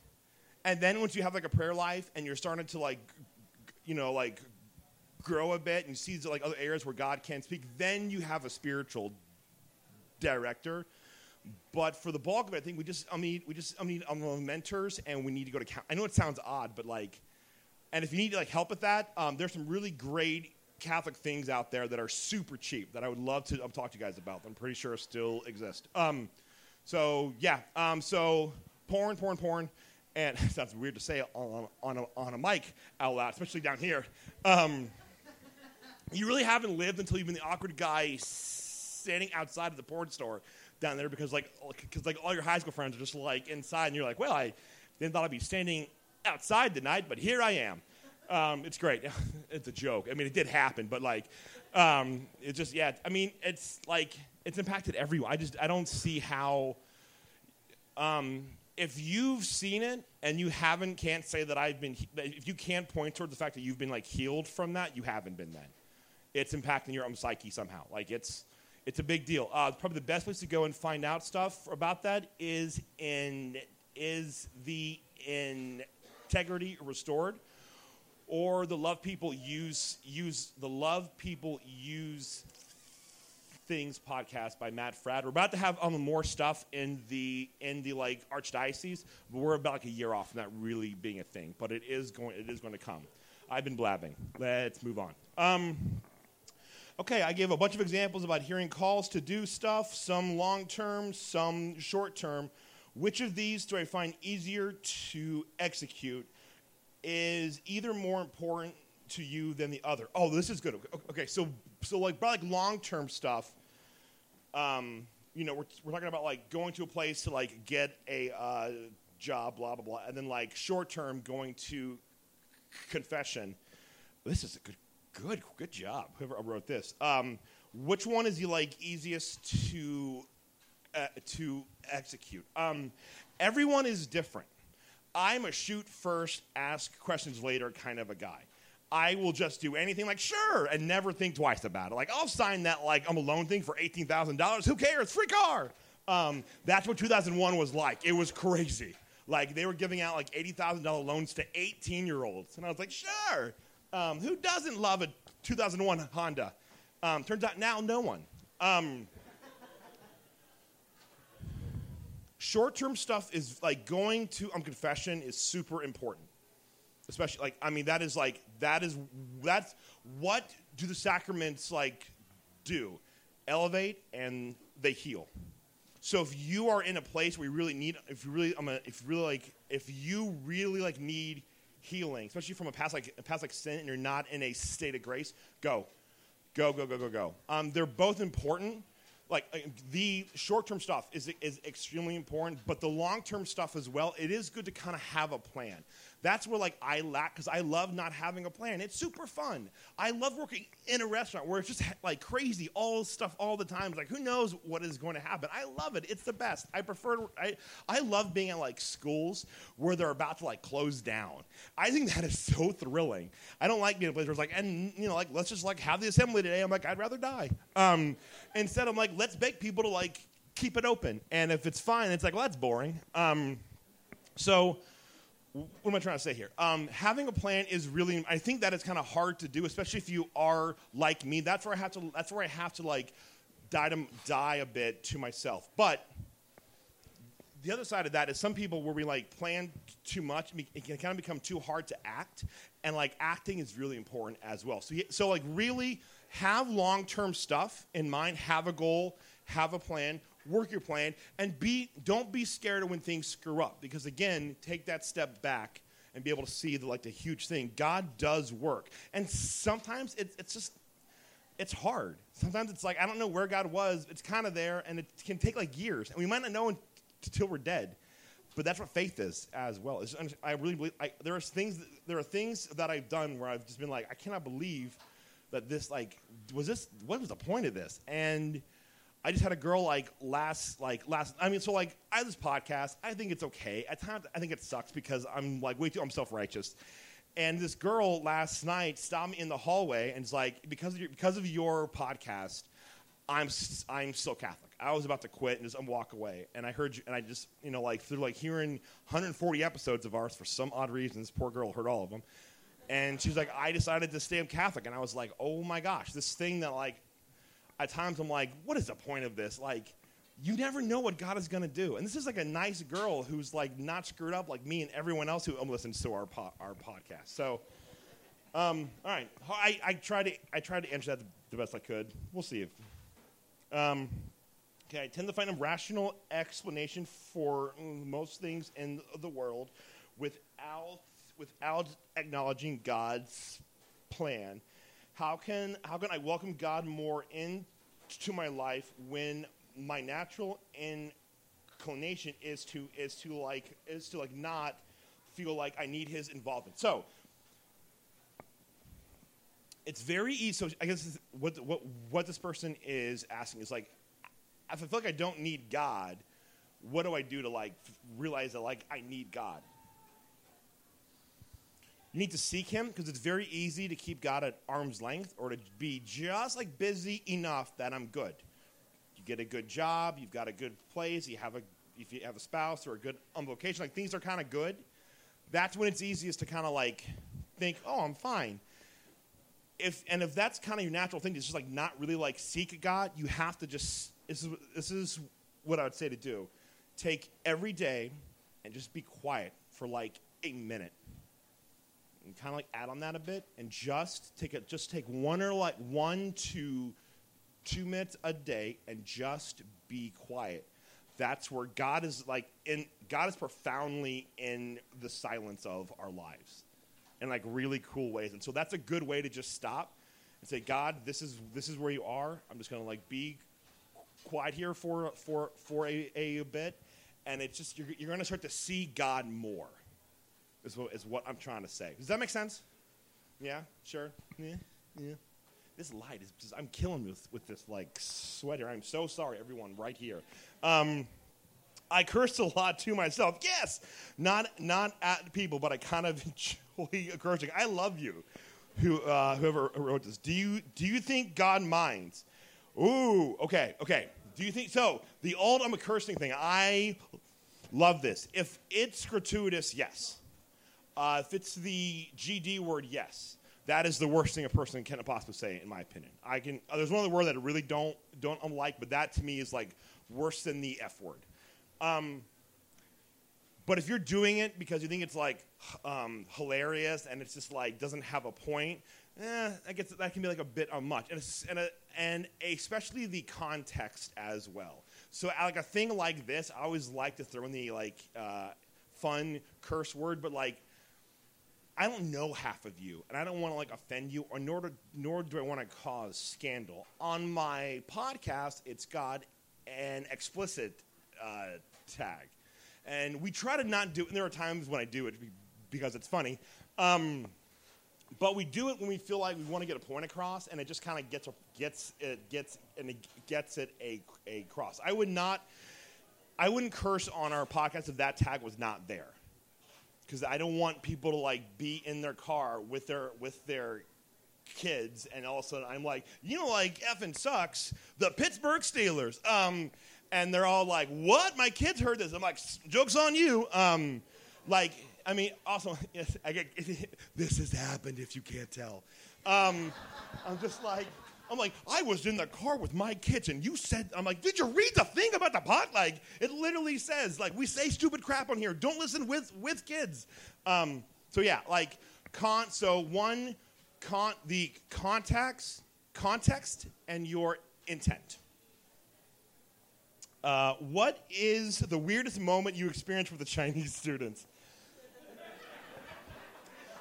And then once you have like a prayer life, and you're starting to like, you know, like grow a bit, and you see like other areas where God can speak, then you have a spiritual director. But for the bulk of it, I think we just I mean we just I mean um, mentors, and we need to go to. I know it sounds odd, but like, and if you need like help with that, um, there's some really great Catholic things out there that are super cheap that I would love to talk to you guys about. I'm pretty sure still exist. Um, so yeah, um, so porn, porn, porn, and <laughs> sounds weird to say on, on, a, on a mic out loud, especially down here. Um, you really haven't lived until you've been the awkward guy standing outside of the porn store down there because like because like all your high school friends are just like inside, and you're like, well, I didn't thought I'd be standing outside tonight, but here I am. Um, it's great. <laughs> it's a joke. I mean, it did happen, but like, um, it just yeah. I mean, it's like it's impacted everyone. I just I don't see how. Um, if you've seen it and you haven't, can't say that I've been. If you can't point toward the fact that you've been like healed from that, you haven't been. Then, it's impacting your own psyche somehow. Like it's it's a big deal. Uh, probably the best place to go and find out stuff about that is in is the integrity restored or the love people use use the love people use things podcast by Matt Fradd. We're about to have um, more stuff in the in the like archdiocese, but we're about like a year off from that really being a thing. But it is going it is going to come. I've been blabbing. Let's move on. Um, okay, I gave a bunch of examples about hearing calls to do stuff, some long term, some short term. Which of these do I find easier to execute? is either more important to you than the other. Oh, this is good. Okay, so so like like long term stuff. Um, you know, we're, we're talking about like going to a place to like get a uh, job, blah blah blah, and then like short term going to confession. This is a good, good, good job. Whoever wrote this. Um, which one is the like easiest to uh, to execute? Um, everyone is different. I'm a shoot first, ask questions later kind of a guy. I will just do anything like sure and never think twice about it. Like I'll sign that like I'm a loan thing for eighteen thousand dollars. Who cares? Free car. Um, that's what 2001 was like. It was crazy. Like they were giving out like eighty thousand dollar loans to 18 year olds, and I was like, sure. Um, who doesn't love a 2001 Honda? Um, turns out now no one. Um, short term stuff is like going to um, confession is super important especially like i mean that is like that is that's what do the sacraments like do elevate and they heal so if you are in a place where you really need if you really i'm a, if you really like if you really like need healing especially from a past like a past like sin and you're not in a state of grace go. Go go go go go. Um, they're both important. Like uh, the short-term stuff is, is extremely important but the long-term stuff as well it is good to kind of have a plan that's where like I lack because I love not having a plan. It's super fun. I love working in a restaurant where it's just <laughs> like crazy, all stuff all the time. It's like who knows what is going to happen. I love it. It's the best. I prefer. I I love being at like schools where they're about to like close down. I think that is so thrilling. I don't like being in a place where it's like and you know like let's just like have the assembly today. I'm like I'd rather die. Um, instead I'm like let's beg people to like keep it open. And if it's fine, it's like well that's boring. Um, so what am I trying to say here? Um, having a plan is really. I think that is kind of hard to do, especially if you are like me. That's where I have to. That's where I have to like die to die a bit to myself. But the other side of that is some people where we like plan too much, it can kind of become too hard to act, and like acting is really important as well. So, so like really have long term stuff in mind, have a goal, have a plan, work your plan, and be don't be scared of when things screw up. Because again, take that step back and be able to see the like the huge thing. God does work, and sometimes it, it's just it's hard. Sometimes it's like I don't know where God was. It's kind of there, and it can take like years, and we might not know until we're dead. But that's what faith is as well. I really believe I, there are things. There are things that I've done where I've just been like, I cannot believe that this like was this. What was the point of this? And I just had a girl like last like last. I mean, so like I have this podcast. I think it's okay. At times, I think it sucks because I'm like way too. I'm self righteous. And this girl last night stopped me in the hallway and it's like because of your, because of your podcast, I'm I'm still Catholic. I was about to quit and just walk away. And I heard you, and I just you know like through like hearing 140 episodes of ours for some odd reason, this poor girl heard all of them. And she was like, I decided to stay Catholic, and I was like, oh my gosh, this thing that like at times I'm like, what is the point of this? Like, you never know what God is going to do. And this is like a nice girl who's like not screwed up like me and everyone else who listens to our po- our podcast. So, um, all right, I, I tried to I tried to answer that the best I could. We'll see if. Um, okay, I tend to find a rational explanation for most things in the world without without acknowledging God's plan. How can how can I welcome God more into my life when my natural inclination is to is to like is to like not feel like I need His involvement. So it's very easy. So I guess what what what this person is asking is like, if I feel like I don't need God, what do I do to like realize that like I need God? You need to seek Him because it's very easy to keep God at arm's length or to be just like busy enough that I'm good. You get a good job, you've got a good place, you have a if you have a spouse or a good um, vocation, like things are kind of good. That's when it's easiest to kind of like think, oh, I'm fine. If and if that's kind of your natural thing, it's just like not really like seek God. You have to just this is this is what I would say to do. Take every day and just be quiet for like a minute and kind of like add on that a bit and just take it just take one or like one to two minutes a day and just be quiet. That's where god is like in god is profoundly in the silence of our lives in like really cool ways. And so that's a good way to just stop and say god this is this is where you are. I'm just to like be quiet here for for for a, a bit. And it's just you're, you're to start to see God more. Is what, is what I'm trying to say. Does that make sense? Yeah, sure. Yeah, yeah. This light is just, I'm killing me with, with this like sweater. I'm so sorry, everyone, right here. Um, I cursed a lot to myself. Yes, not not at people, but I kind of <laughs> enjoy cursing. I love you, who uh, whoever wrote this. Do you do you think God minds? Ooh, okay, okay. Do you think so? The old I'm a cursing thing. I love this. If it's gratuitous, yes. Uh, if it's the GD word, yes. That is the worst thing a person can possibly say, in my opinion. I can. Uh, there's one other word that I really don't don't like, but that to me is like worse than the F word. Um, but if you're doing it because you think it's like um, hilarious and it's just like doesn't have a point, eh, that, gets, that can be like a bit much, and, and, a, and especially the context as well. So like a thing like this, I always like to throw in the like uh, fun curse word, but like I don't know half of you, and I don't want to like offend you, or nor do, nor do I want to cause scandal. On my podcast, it's got an explicit uh, tag, and we try to not do. It. And there are times when I do it because it's funny, um, but we do it when we feel like we want to get a point across, and it just kind of gets gets it gets and it gets it a a cross. I would not. I wouldn't curse on our podcast if that tag was not there because I don't want people to like be in their car with their with their kids, and all of a sudden I'm like, you know, like effing sucks. The Pittsburgh Steelers, um, and they're all like, what? My kids heard this. I'm like, jokes on you. Um, like, I mean, also, <laughs> I get <laughs> this has happened if you can't tell. Um, I'm just like, I'm like, I was in the car with my kids, and you said, I'm like, did you read the thing about the pot? Like, it literally says, like, we say stupid crap on here. Don't listen with with kids. Um, so yeah, like, con. So one, con the context, context, and your intent. Uh, what is the weirdest moment you experienced with the Chinese students?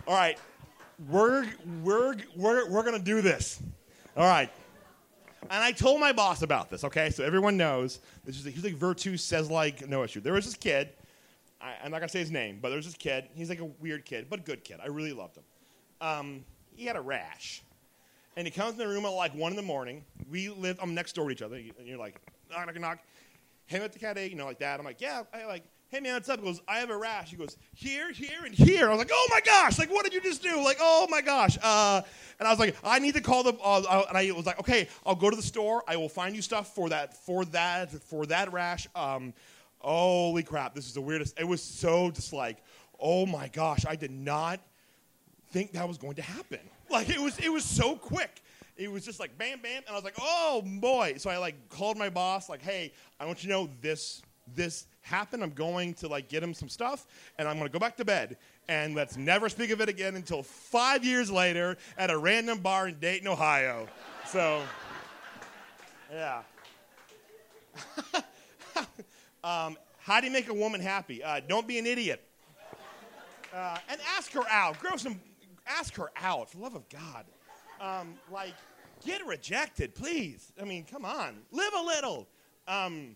All right, we're we're we're we're gonna do this. All right. And I told my boss about this, okay? So everyone knows. This is, he's like Virtue says like no issue. There was this kid. I, am not gonna say his name, but there was this kid. He's like a weird kid, but a good kid. I really loved him. Um, he had a rash, and he comes in the room at like one in the morning. We live. I'm next door to each other. And you're like knock knock knock. Him at the cat, you know, like that. I'm like, yeah. I like hey man, what's up? He goes, I have a rash. He goes, here, here, and here. I was like, oh my gosh, like what did you just do? Like, oh my gosh. Uh, and I was like, I need to call the. Uh, uh, and I was like, okay, I'll go to the store. I will find you stuff for that, for that, for that rash. Um, holy crap, this is the weirdest. It was so just like, oh my gosh, I did not think that was going to happen. Like it was, it was so quick. It was just like bam, bam, and I was like, oh boy. So I like called my boss, like, hey, I want you to know this, this happen. I'm going to like get him some stuff, and I'm going to go back to bed. And let's never speak of it again until five years later at a random bar in Dayton, Ohio. So, yeah. <laughs> um, how do you make a woman happy? Uh, don't be an idiot. Uh, and ask her out. Grow some. Ask her out. For the love of God. Um, like, get rejected, please. I mean, come on. Live a little. Um,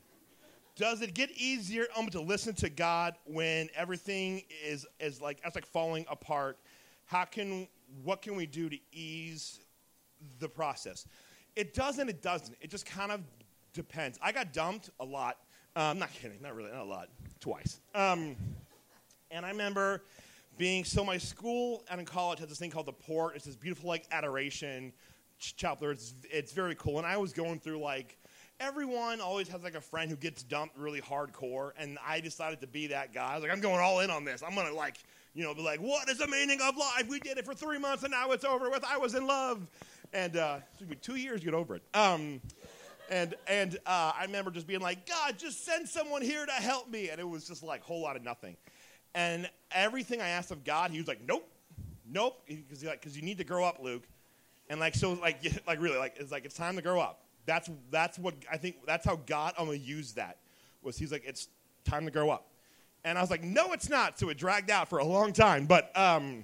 does it get easier um, to listen to God when everything is, is like it's like falling apart? How can what can we do to ease the process? It doesn't. It doesn't. It just kind of depends. I got dumped a lot. I'm not kidding. Not really. Not a lot. Twice. Um, and I remember being so my school and in college had this thing called the port. It's this beautiful like adoration chapel. It's it's very cool. And I was going through like everyone always has like a friend who gets dumped really hardcore, and I decided to be that guy. I was like, I'm going all in on this. I'm gonna like, you know, be like, what is the meaning of life? We did it for three months, and now it's over with. I was in love, and uh, it took me two years to get over it. Um, and and uh, I remember just being like, God, just send someone here to help me, and it was just like a whole lot of nothing. And everything I asked of God, He was like, Nope, nope, because like, because you need to grow up, Luke. And like so, like <laughs> like really, like it's like it's time to grow up. That's that's what I think. That's how God I'm gonna use that. Was he's like it's time to grow up, and I was like no it's not. So it dragged out for a long time. But um,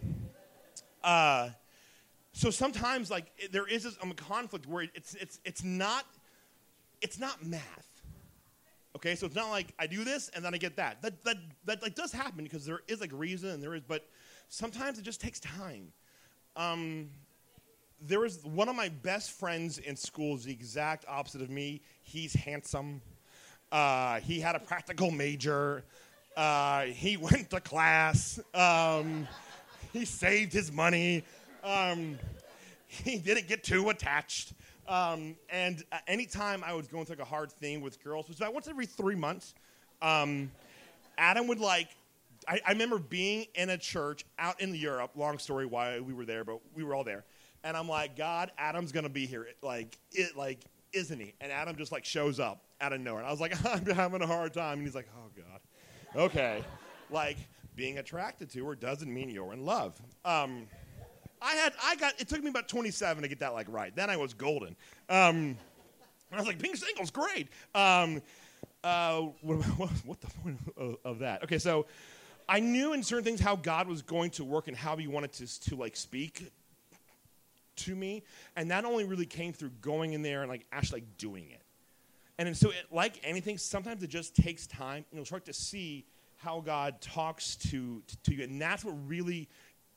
uh, so sometimes like there is this um, conflict where it's it's it's not it's not math. Okay, so it's not like I do this and then I get that. That that that like does happen because there is like reason and there is, but sometimes it just takes time. Um, there was one of my best friends in school is the exact opposite of me. He's handsome. Uh, he had a practical major. Uh, he <laughs> went to class. Um, he saved his money. Um, he didn't get too attached. Um, and uh, anytime I was going through like a hard thing with girls, which was about once every three months, um, Adam would like. I, I, remember being in a church out in Europe. Long story why we were there, but we were all there. And I'm like, God, Adam's gonna be here. Like it, like isn't he? And Adam just like shows up out of nowhere. And I was like, <laughs> I'm having a hard time. And he's like, Oh God, okay. like being attracted to her doesn't mean you're in love. Um, I had, I got, it took me about 27 to get that like right. Then I was golden. Um, and I was like, being single is great. Um, uh, what, <laughs> what, what, the point of, of, that? Okay, so I knew in certain things how God was going to work and how He wanted to, to like speak to me, and that only really came through going in there and like actually like doing it. And so, it, like anything, sometimes it just takes time. and You'll start to see how God talks to, to, you, and that's what really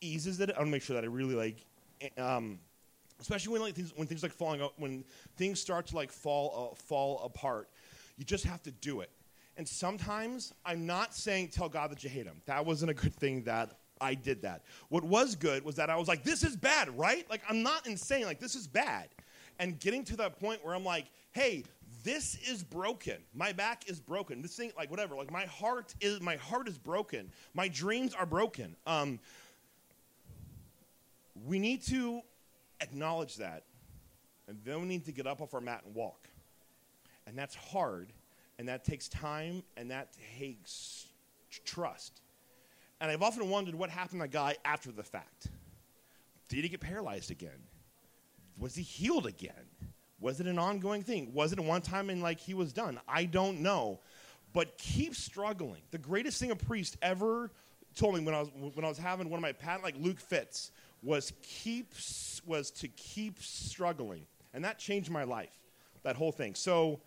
eases it. I want to make sure that I really like, eh, um, especially when like things when things like falling out, when things start to like fall uh, fall apart. You just have to do it. And sometimes I'm not saying tell God that you hate him. That wasn't a good thing that I did that. What was good was that I was like, this is bad, right? Like I'm not insane. Like this is bad. And getting to that point where I'm like, hey, this is broken. My back is broken. This thing, like whatever, like my heart is my heart is broken. My dreams are broken. Um, we need to acknowledge that, and then we need to get up off our mat and walk. And that's hard, and that takes time, and that takes trust. And I've often wondered what happened to that guy after the fact. Did he get paralyzed again? Was he healed again? Was it an ongoing thing? Was it one time and like he was done? I don't know. But keep struggling. The greatest thing a priest ever told me when I was when I was having one of my pat like Luke Fitz was keep was to keep struggling, and that changed my life. That whole thing. So,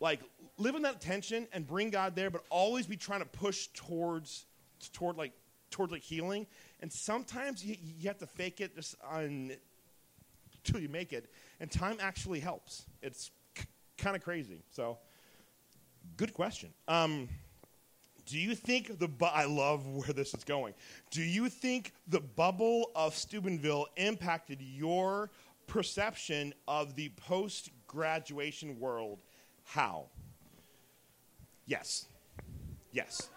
like, live in that tension and bring God there, but always be trying to push towards toward like towards like healing. And sometimes you, you have to fake it just on until you make it, and time actually helps. It's c- kind of crazy. So, good question. Um, do you think the bu- I love where this is going. Do you think the bubble of Steubenville impacted your perception of the post graduation world? How? Yes. Yes.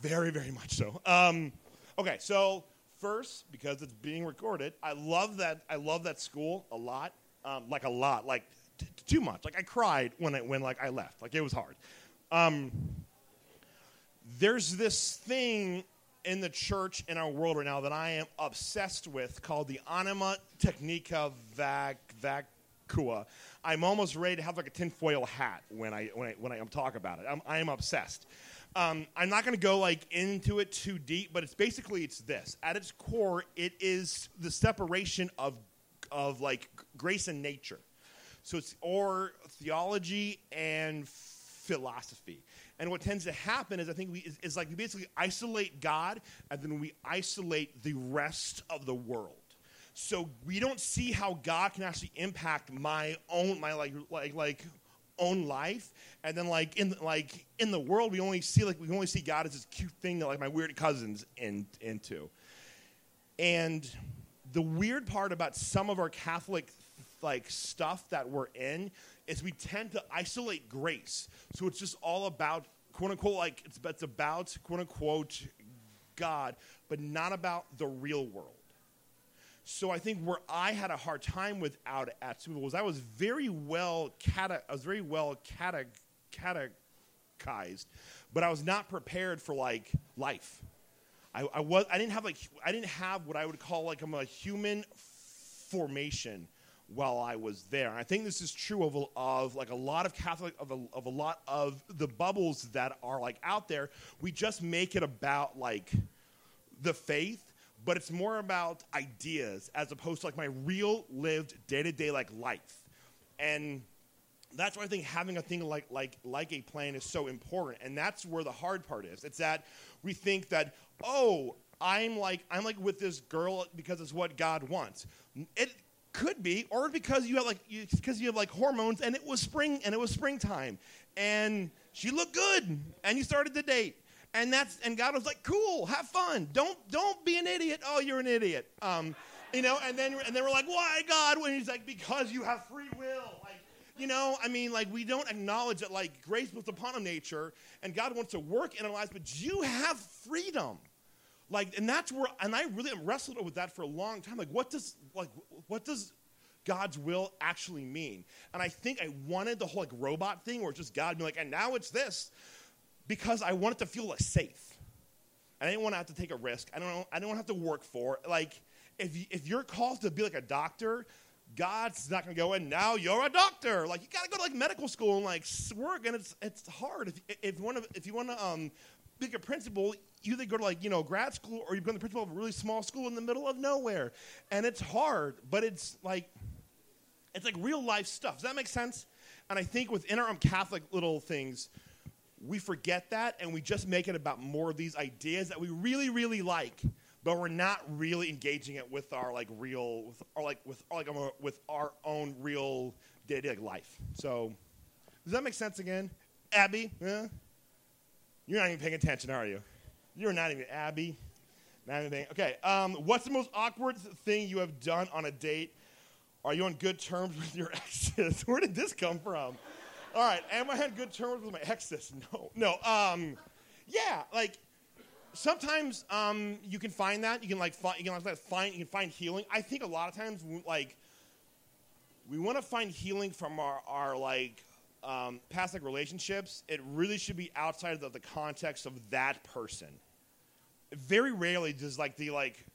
Very, very much so. Um, okay, so first, because it's being recorded, I love that. I love that school a lot. Um, like a lot, like t- too much. Like I cried when I when like I left. Like it was hard. Um, there's this thing in the church in our world right now that I am obsessed with called the anima technica vac I'm almost ready to have like a tinfoil hat when I when I when I talk about it. I'm, I am obsessed. Um, I'm not going to go like into it too deep, but it's basically it's this. At its core, it is the separation of of like grace and nature. So it's or theology and philosophy. And what tends to happen is I think we is, is like we basically isolate God and then we isolate the rest of the world. So we don't see how God can actually impact my own my like like like own life and then like in like in the world we only see like we only see god as this cute thing that like my weird cousins in, into and the weird part about some of our catholic like stuff that we're in is we tend to isolate grace. So it's just all about quote unquote like it's, it's about quote unquote God, but not about the real world. So I think where I had a hard time with out at school was I was very well cate- I was very well cate- catechized, but I was not prepared for like life. I, I was I didn't have like I didn't have what I would call like a human formation while I was there. And I think this is true of, of like a lot of Catholic of a, of a lot of the bubbles that are like out there. We just make it about like the faith, but it's more about ideas as opposed to like my real lived day to day like life. And that's why I think having a thing like like like a plan is so important, and that's where the hard part is. It's that we think that oh, I'm like I'm like with this girl because it's what God wants. It could be, or because you have like because you, you have like hormones, and it was spring and it was springtime, and she looked good, and you started to date, and that's and God was like, cool, have fun, don't don't be an idiot. Oh, you're an idiot. Um, you know, and then and then we're like, why God? When he's like, because you have free will. Like, you know, I mean, like we don't acknowledge that like grace was upon nature, and God wants to work in our lives, but you have freedom. Like, and that's where, and I really wrestled with that for a long time. Like, what does like what does God's will actually mean? And I think I wanted the whole like robot thing where it's just God being like, and now it's this, because I wanted to feel like safe. I didn't want to have to take a risk. I don't. I don't have to work for it. Like, if you, if you're called to be like a doctor, God's not going to go, and now you're a doctor. Like, you got to go to like medical school and like work, and it's it's hard. If, if you want to if you want to um, be a principal, you either go to like you know grad school or you become the principal of a really small school in the middle of nowhere, and it's hard. But it's like it's like real life stuff. Does that make sense? And I think within our Catholic little things, we forget that and we just make it about more of these ideas that we really, really like, but we're not really engaging it with our like real, with our like with our, like with our own real day-to-day life. So, does that make sense again, Abby? Yeah? You're not even paying attention, are you? You're not even Abby. Not anything. Okay. Um, what's the most awkward thing you have done on a date? Are you on good terms with your <laughs> exes? Where did this come from? All right. Am I on good terms with my exes? <laughs> No. No. Um, yeah. Like sometimes um, you can find that. You can like find, you can like find you can find healing. I think a lot of times like we want to find healing from our, our like um, past like relationships. It really should be outside of the context of that person. Very rarely does like the like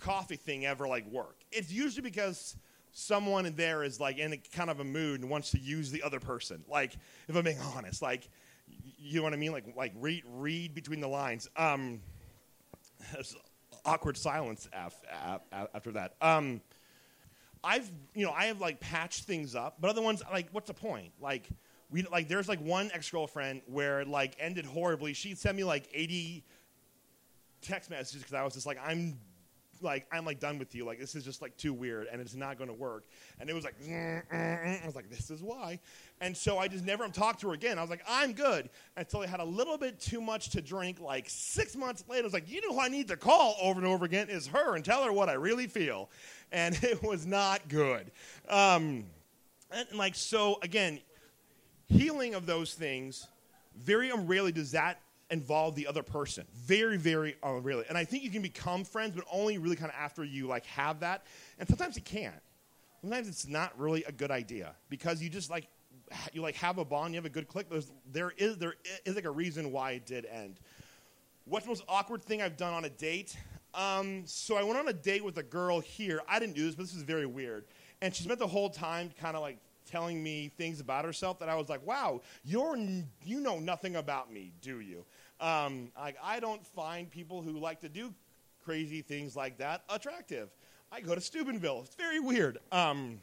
coffee thing ever like work. It's usually because someone in there is like in a kind of a mood and wants to use the other person. Like, if I'm being honest, like, you know what I mean? Like, like read read between the lines. Um, awkward silence af, af, after that. Um, I've you know I have like patched things up, but other ones like what's the point? Like we like there's like one ex girlfriend where like ended horribly. She sent me like 80 text messages because I was just like I'm like I'm like done with you. Like this is just like too weird, and it's not going to work. And it was like mm, mm, mm. I was like this is why. And so I just never talked to her again. I was like I'm good until I had a little bit too much to drink. Like six months later, I was like you know who I need to call over and over again is her and tell her what I really feel. And <laughs> it was not good. Um, and like so again, healing of those things very rarely does that involve the other person. Very, very uh, really. And I think you can become friends, but only really kind of after you like have that. And sometimes you can't. Sometimes it's not really a good idea because you just like you like have a bond, you have a good click. There's, there is there is like a reason why it did end. What's the most awkward thing I've done on a date? Um, so I went on a date with a girl here. I didn't do this, but this is very weird. And she spent the whole time kind of like telling me things about herself that I was like, wow, you're, you know nothing about me, do you? Um, I, I don't find people who like to do crazy things like that attractive. I go to Steubenville. It's very weird. Um,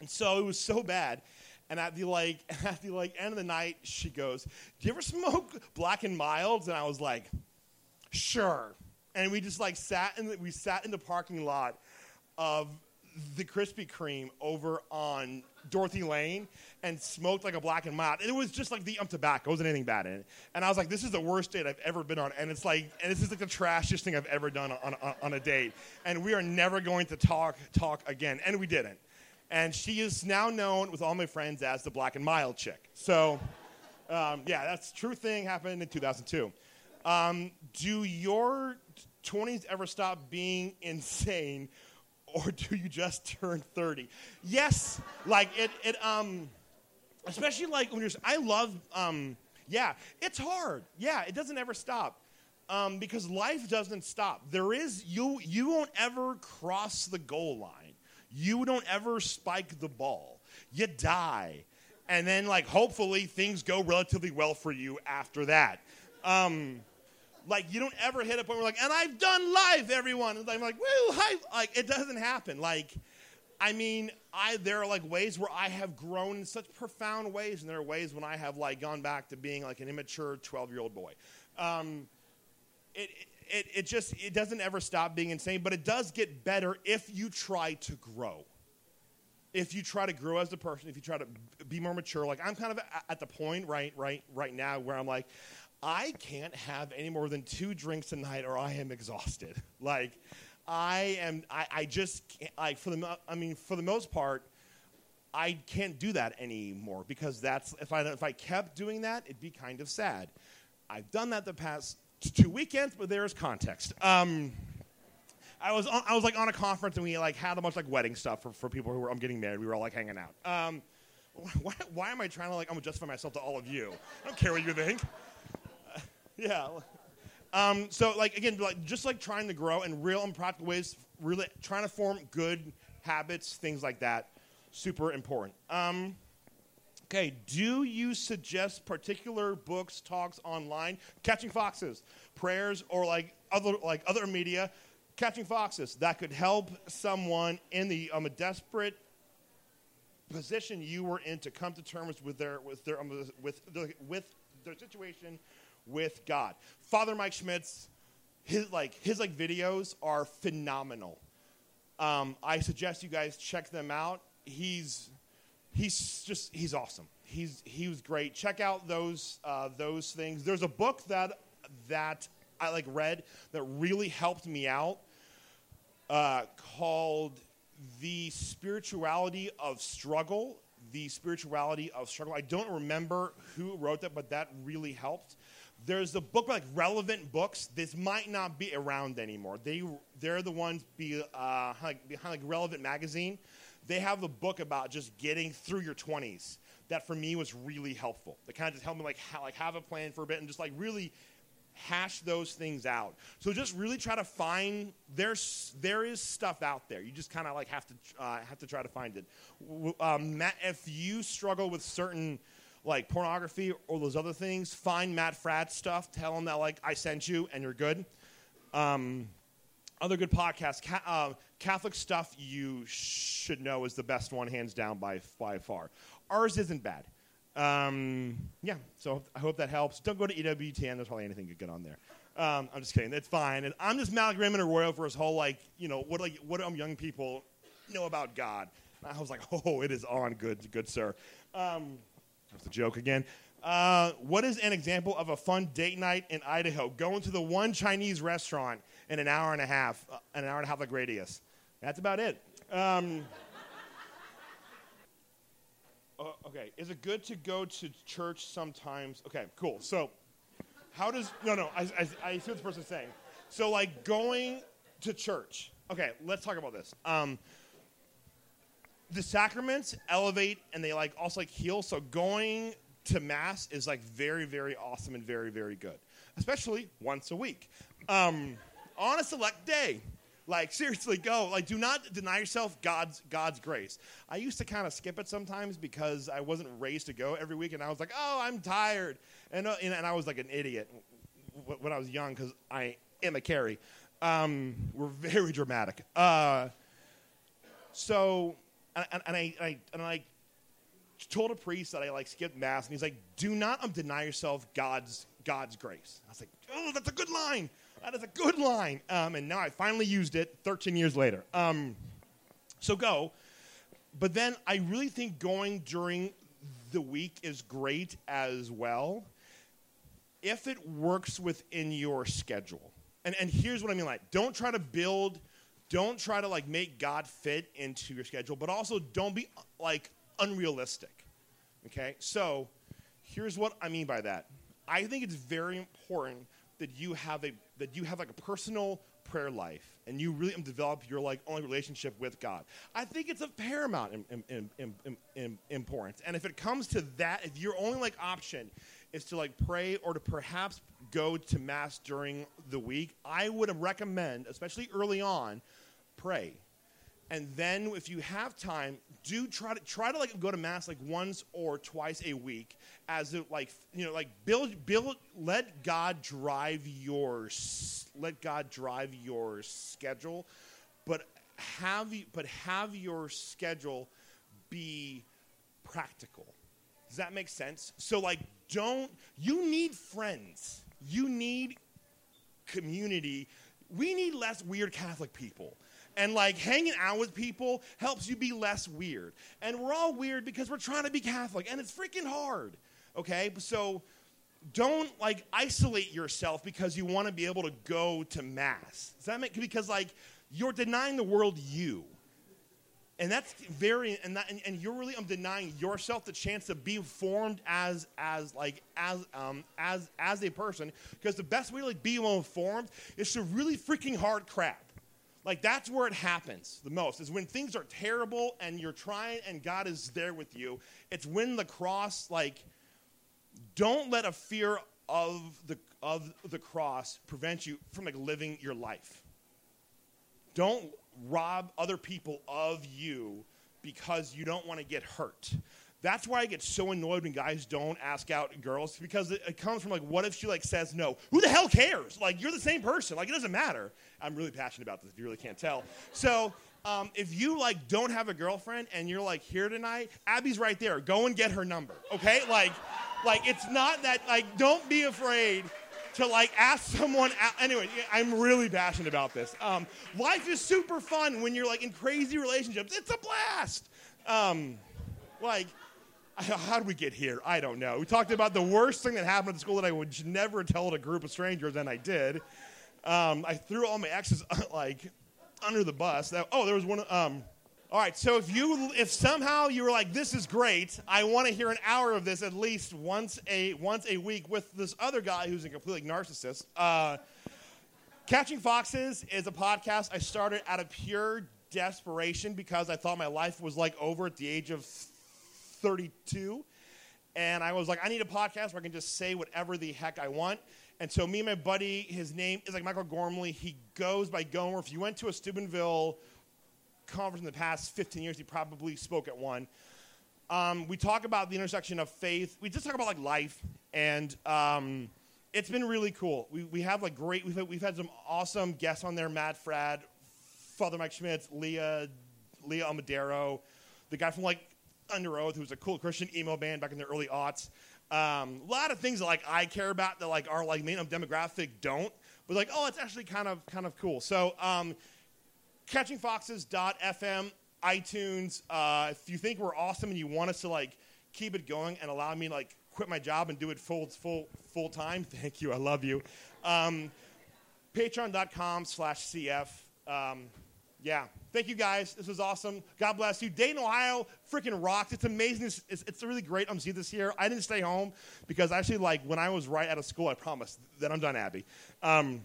and so it was so bad. And at the like <laughs> at the like end of the night, she goes, "Do you ever smoke Black and Milds?" And I was like, "Sure." And we just like sat in the, we sat in the parking lot of the Krispy Kreme over on Dorothy Lane and smoked like a black and mild. It was just like the um, tobacco. It wasn't anything bad in it. And I was like, this is the worst date I've ever been on. And it's like, and this is like the trashiest thing I've ever done on, on, on a date. And we are never going to talk talk again. And we didn't. And she is now known with all my friends as the black and mild chick. So, um, yeah, that's true thing happened in 2002. Um, do your 20s ever stop being <laughs> insane <laughs> or do you just turn 30? Yes, like it, it um, especially like when you're, I love, um, yeah, it's hard. Yeah, it doesn't ever stop. Um, because life doesn't stop. There is, you, you won't ever cross the goal line. You don't ever spike the ball. You die. And then, like, hopefully things go relatively well for you after that. Um, like you don't ever hit a point where like, and I've done live, everyone. And I'm like, woo. Like it doesn't happen. Like I mean, I there are like ways where I have grown in such profound ways, and there are ways when I have like gone back to being like an immature twelve year old boy. Um, it, it it just it doesn't ever stop being insane, but it does get better if you try to grow. If you try to grow as a person, if you try to be more mature, like I'm kind of at the point right right right now where I'm like, I can't have any more than two drinks a night or I am exhausted. Like I am, I, I just, like for the, I mean, for the most part, I can't do that anymore because that's, if I, if I kept doing that, it'd be kind of sad. I've done that the past two weekends, but there's context. Um, I was, on, I was like on a conference and we like had a bunch of like wedding stuff for, for people who were, I'm getting married. We were all like hanging out. Um, why, why am I trying to like, I'm justify myself to all of you? I don't care what you think. Yeah. Um, so, like again, like just like trying to grow in real and practical ways, really trying to form good habits, things like that, super important. Um, okay, do you suggest particular books, talks online? Catching foxes, prayers, or like other like other media? Catching foxes that could help someone in the um, a desperate position you were in to come to terms with their with their um, with the, with their situation with God. Father Mike Schmitz, his like his like videos are phenomenal. Um, I suggest you guys check them out. He's he's just he's awesome. He's he was great. Check out those uh, those things. There's a book that that I like read that really helped me out uh, called "The Spirituality of Struggle." The spirituality of struggle. I don't remember who wrote that, but that really helped there's a book like relevant books. This might not be around anymore. They they're the ones be uh, like behind like relevant magazine. They have a book about just getting through your 20s. That for me was really helpful. That kind of just helped me like ha- like have a plan for a bit and just like really hash those things out. So just really try to find there's there is stuff out there. You just kind of like have to uh, have to try to find it. Um, Matt, if you struggle with certain like pornography or those other things, find Matt Fradd stuff. Tell him that like I sent you and you're good. Um, other good podcasts. Ca- uh, Catholic stuff you should know is the best one, hands down by by far. Ours isn't bad. Um, yeah, so I hope that helps. Don't go to EWTN. There's probably anything good on there. Um, I'm just kidding. It's fine. And I'm just Malgrim Arroyo for his whole like, you know, what like what do young people know about God? And I was like, <laughs> oh, it is on, good, good sir. Um, that's a joke again. Uh, what is an example of a fun date night in Idaho? Going to the one Chinese restaurant in an hour and a half, uh, an hour and a half like radius. That's about it. Um, uh, <laughs> okay, is it good to go to church sometimes? Okay, cool. So, how does no no? I, I, I see what the person's saying. So, like going to church. Okay, let's talk about this. Um, the sacraments elevate and they like also like heal. So going to mass is like very very awesome and very very good, especially once a week, um, on a select day. Like <laughs> seriously, go. Like, do not deny yourself God's God's grace. I used to kind of skip it sometimes because I wasn't raised to go every week, and I was like, oh, I'm tired, and uh, and I was like an idiot when I was young because I am a Carrie. Um, we're <laughs> very dramatic. Uh, so and, and, I, I, and I told a priest that I like skipped mass, and he's like, "Do not um, deny yourself God's God's grace." I was like, "Oh, that's a good line. That is a good line." Um, and now I finally used it 13 years later. Um, so go, but then I really think going during the week is great as well, if it works within your schedule. And and here's what I mean: like, don't try to build don't try to like make God fit into your schedule, but also don't be like unrealistic. Okay? So, here's what I mean by that. I think it's very important that you have a that you have like a personal prayer life and you really develop your like only relationship with God. I think it's of paramount in, in, in, importance. And if it comes to that, if your only like option is to like pray or to perhaps go to mass during the week, I would recommend, especially early on, pray. And then if you have time, do try to try to like go to mass like once or twice a week as it like you know like build build let God drive your let God drive your schedule. But have you, but have your schedule be practical. Does that make sense? So like, don't you need friends? You need community. We need less weird Catholic people. And like hanging out with people helps you be less weird. And we're all weird because we're trying to be Catholic, and it's freaking hard. Okay? So don't like isolate yourself because you want to be able to go to mass. Does that make because like you're denying the world you. And that's very and that and, and you're really um, denying yourself the chance to be formed as as like as um as as a person because the best way to like be informed is to really freaking hard crap. Like that's where it happens the most is when things are terrible and you're trying and God is there with you. It's when the cross like don't let a fear of the of the cross prevent you from like living your life. Don't rob other people of you because you don't want to get hurt. That's why I get so annoyed when guys don't ask out girls because it, it, comes from like, what if she like says no? Who the hell cares? Like you're the same person. Like it doesn't matter. I'm really passionate about this. If you really can't tell, so. Um, if you like don't have a girlfriend and you're like here tonight, Abby's right there. Go and get her number, okay? Like, like it's not that like don't be afraid to like ask someone out. Anyway, I'm really passionate about this. Um, life is super fun when you're like in crazy relationships. It's a blast. Um, like, how did we get here? I don't know. We talked about the worst thing that happened at school that I would never tell to a group of strangers, and I did. Um, I threw all my exes <laughs> like under the bus. That, oh, there was one. All right, so if you if somehow you were like, this is great, I want to hear an hour of this at least once a once a week with this other guy who's a complete narcissist. Uh, Catching Foxes is a podcast I started out of pure desperation because I thought my life was like over at the age of 32. And I was like, I need a podcast where I can just say whatever the heck I want. And so me and my buddy, his name is like Michael Gormley. He goes by Gomer. If you went to a Steubenville conference in the past 15 years, he probably spoke at one. Um, we talk about the intersection of faith. We just talk about like life, and um, it's been really cool. We, we have like great. We've had, we've had some awesome guests on there: Matt Fradd, Father Mike Schmitz, Leah Leah Amadero, the guy from like Underoath, who's a cool Christian emo band back in the early aughts. Um, a lot of things that like I care about that like our like main demographic don't. But like, oh, it's actually kind of kind of cool. So um, catchingfoxes.fm, iTunes. Uh, if you think we're awesome and you want us to like keep it going and allow me to like quit my job and do it full full full time, <laughs> thank you. I love you. Um, Patreon.com slash CF. Um, yeah. Thank you guys. This was awesome. God bless you. Dayton, Ohio, freaking rocks. It's amazing. It's, it's, it's really great. I'm seeing this year. I didn't stay home because actually, like, when I was right out of school, I promised that I'm done, Abby. Um,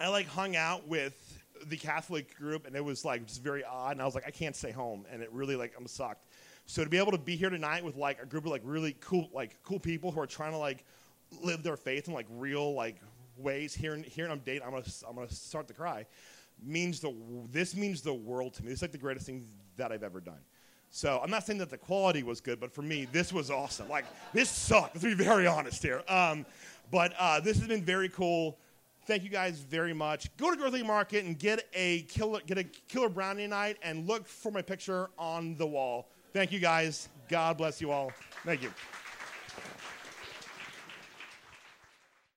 I like hung out with the Catholic group, and it was like just very odd. And I was like, I can't stay home, and it really like I'm sucked. So to be able to be here tonight with like a group of like really cool like cool people who are trying to like live their faith in like real like ways here and I'm date I'm gonna I'm gonna start to cry means the this means the world to me. It's like the greatest thing that I've ever done. So I'm not saying that the quality was good, but for me, this was awesome. Like this sucked. Let's be very honest here. Um, but uh, this has been very cool. Thank you guys very much. Go to Dorothy Market and get a killer get a killer brownie night and look for my picture on the wall. Thank you guys. God bless you all. Thank you.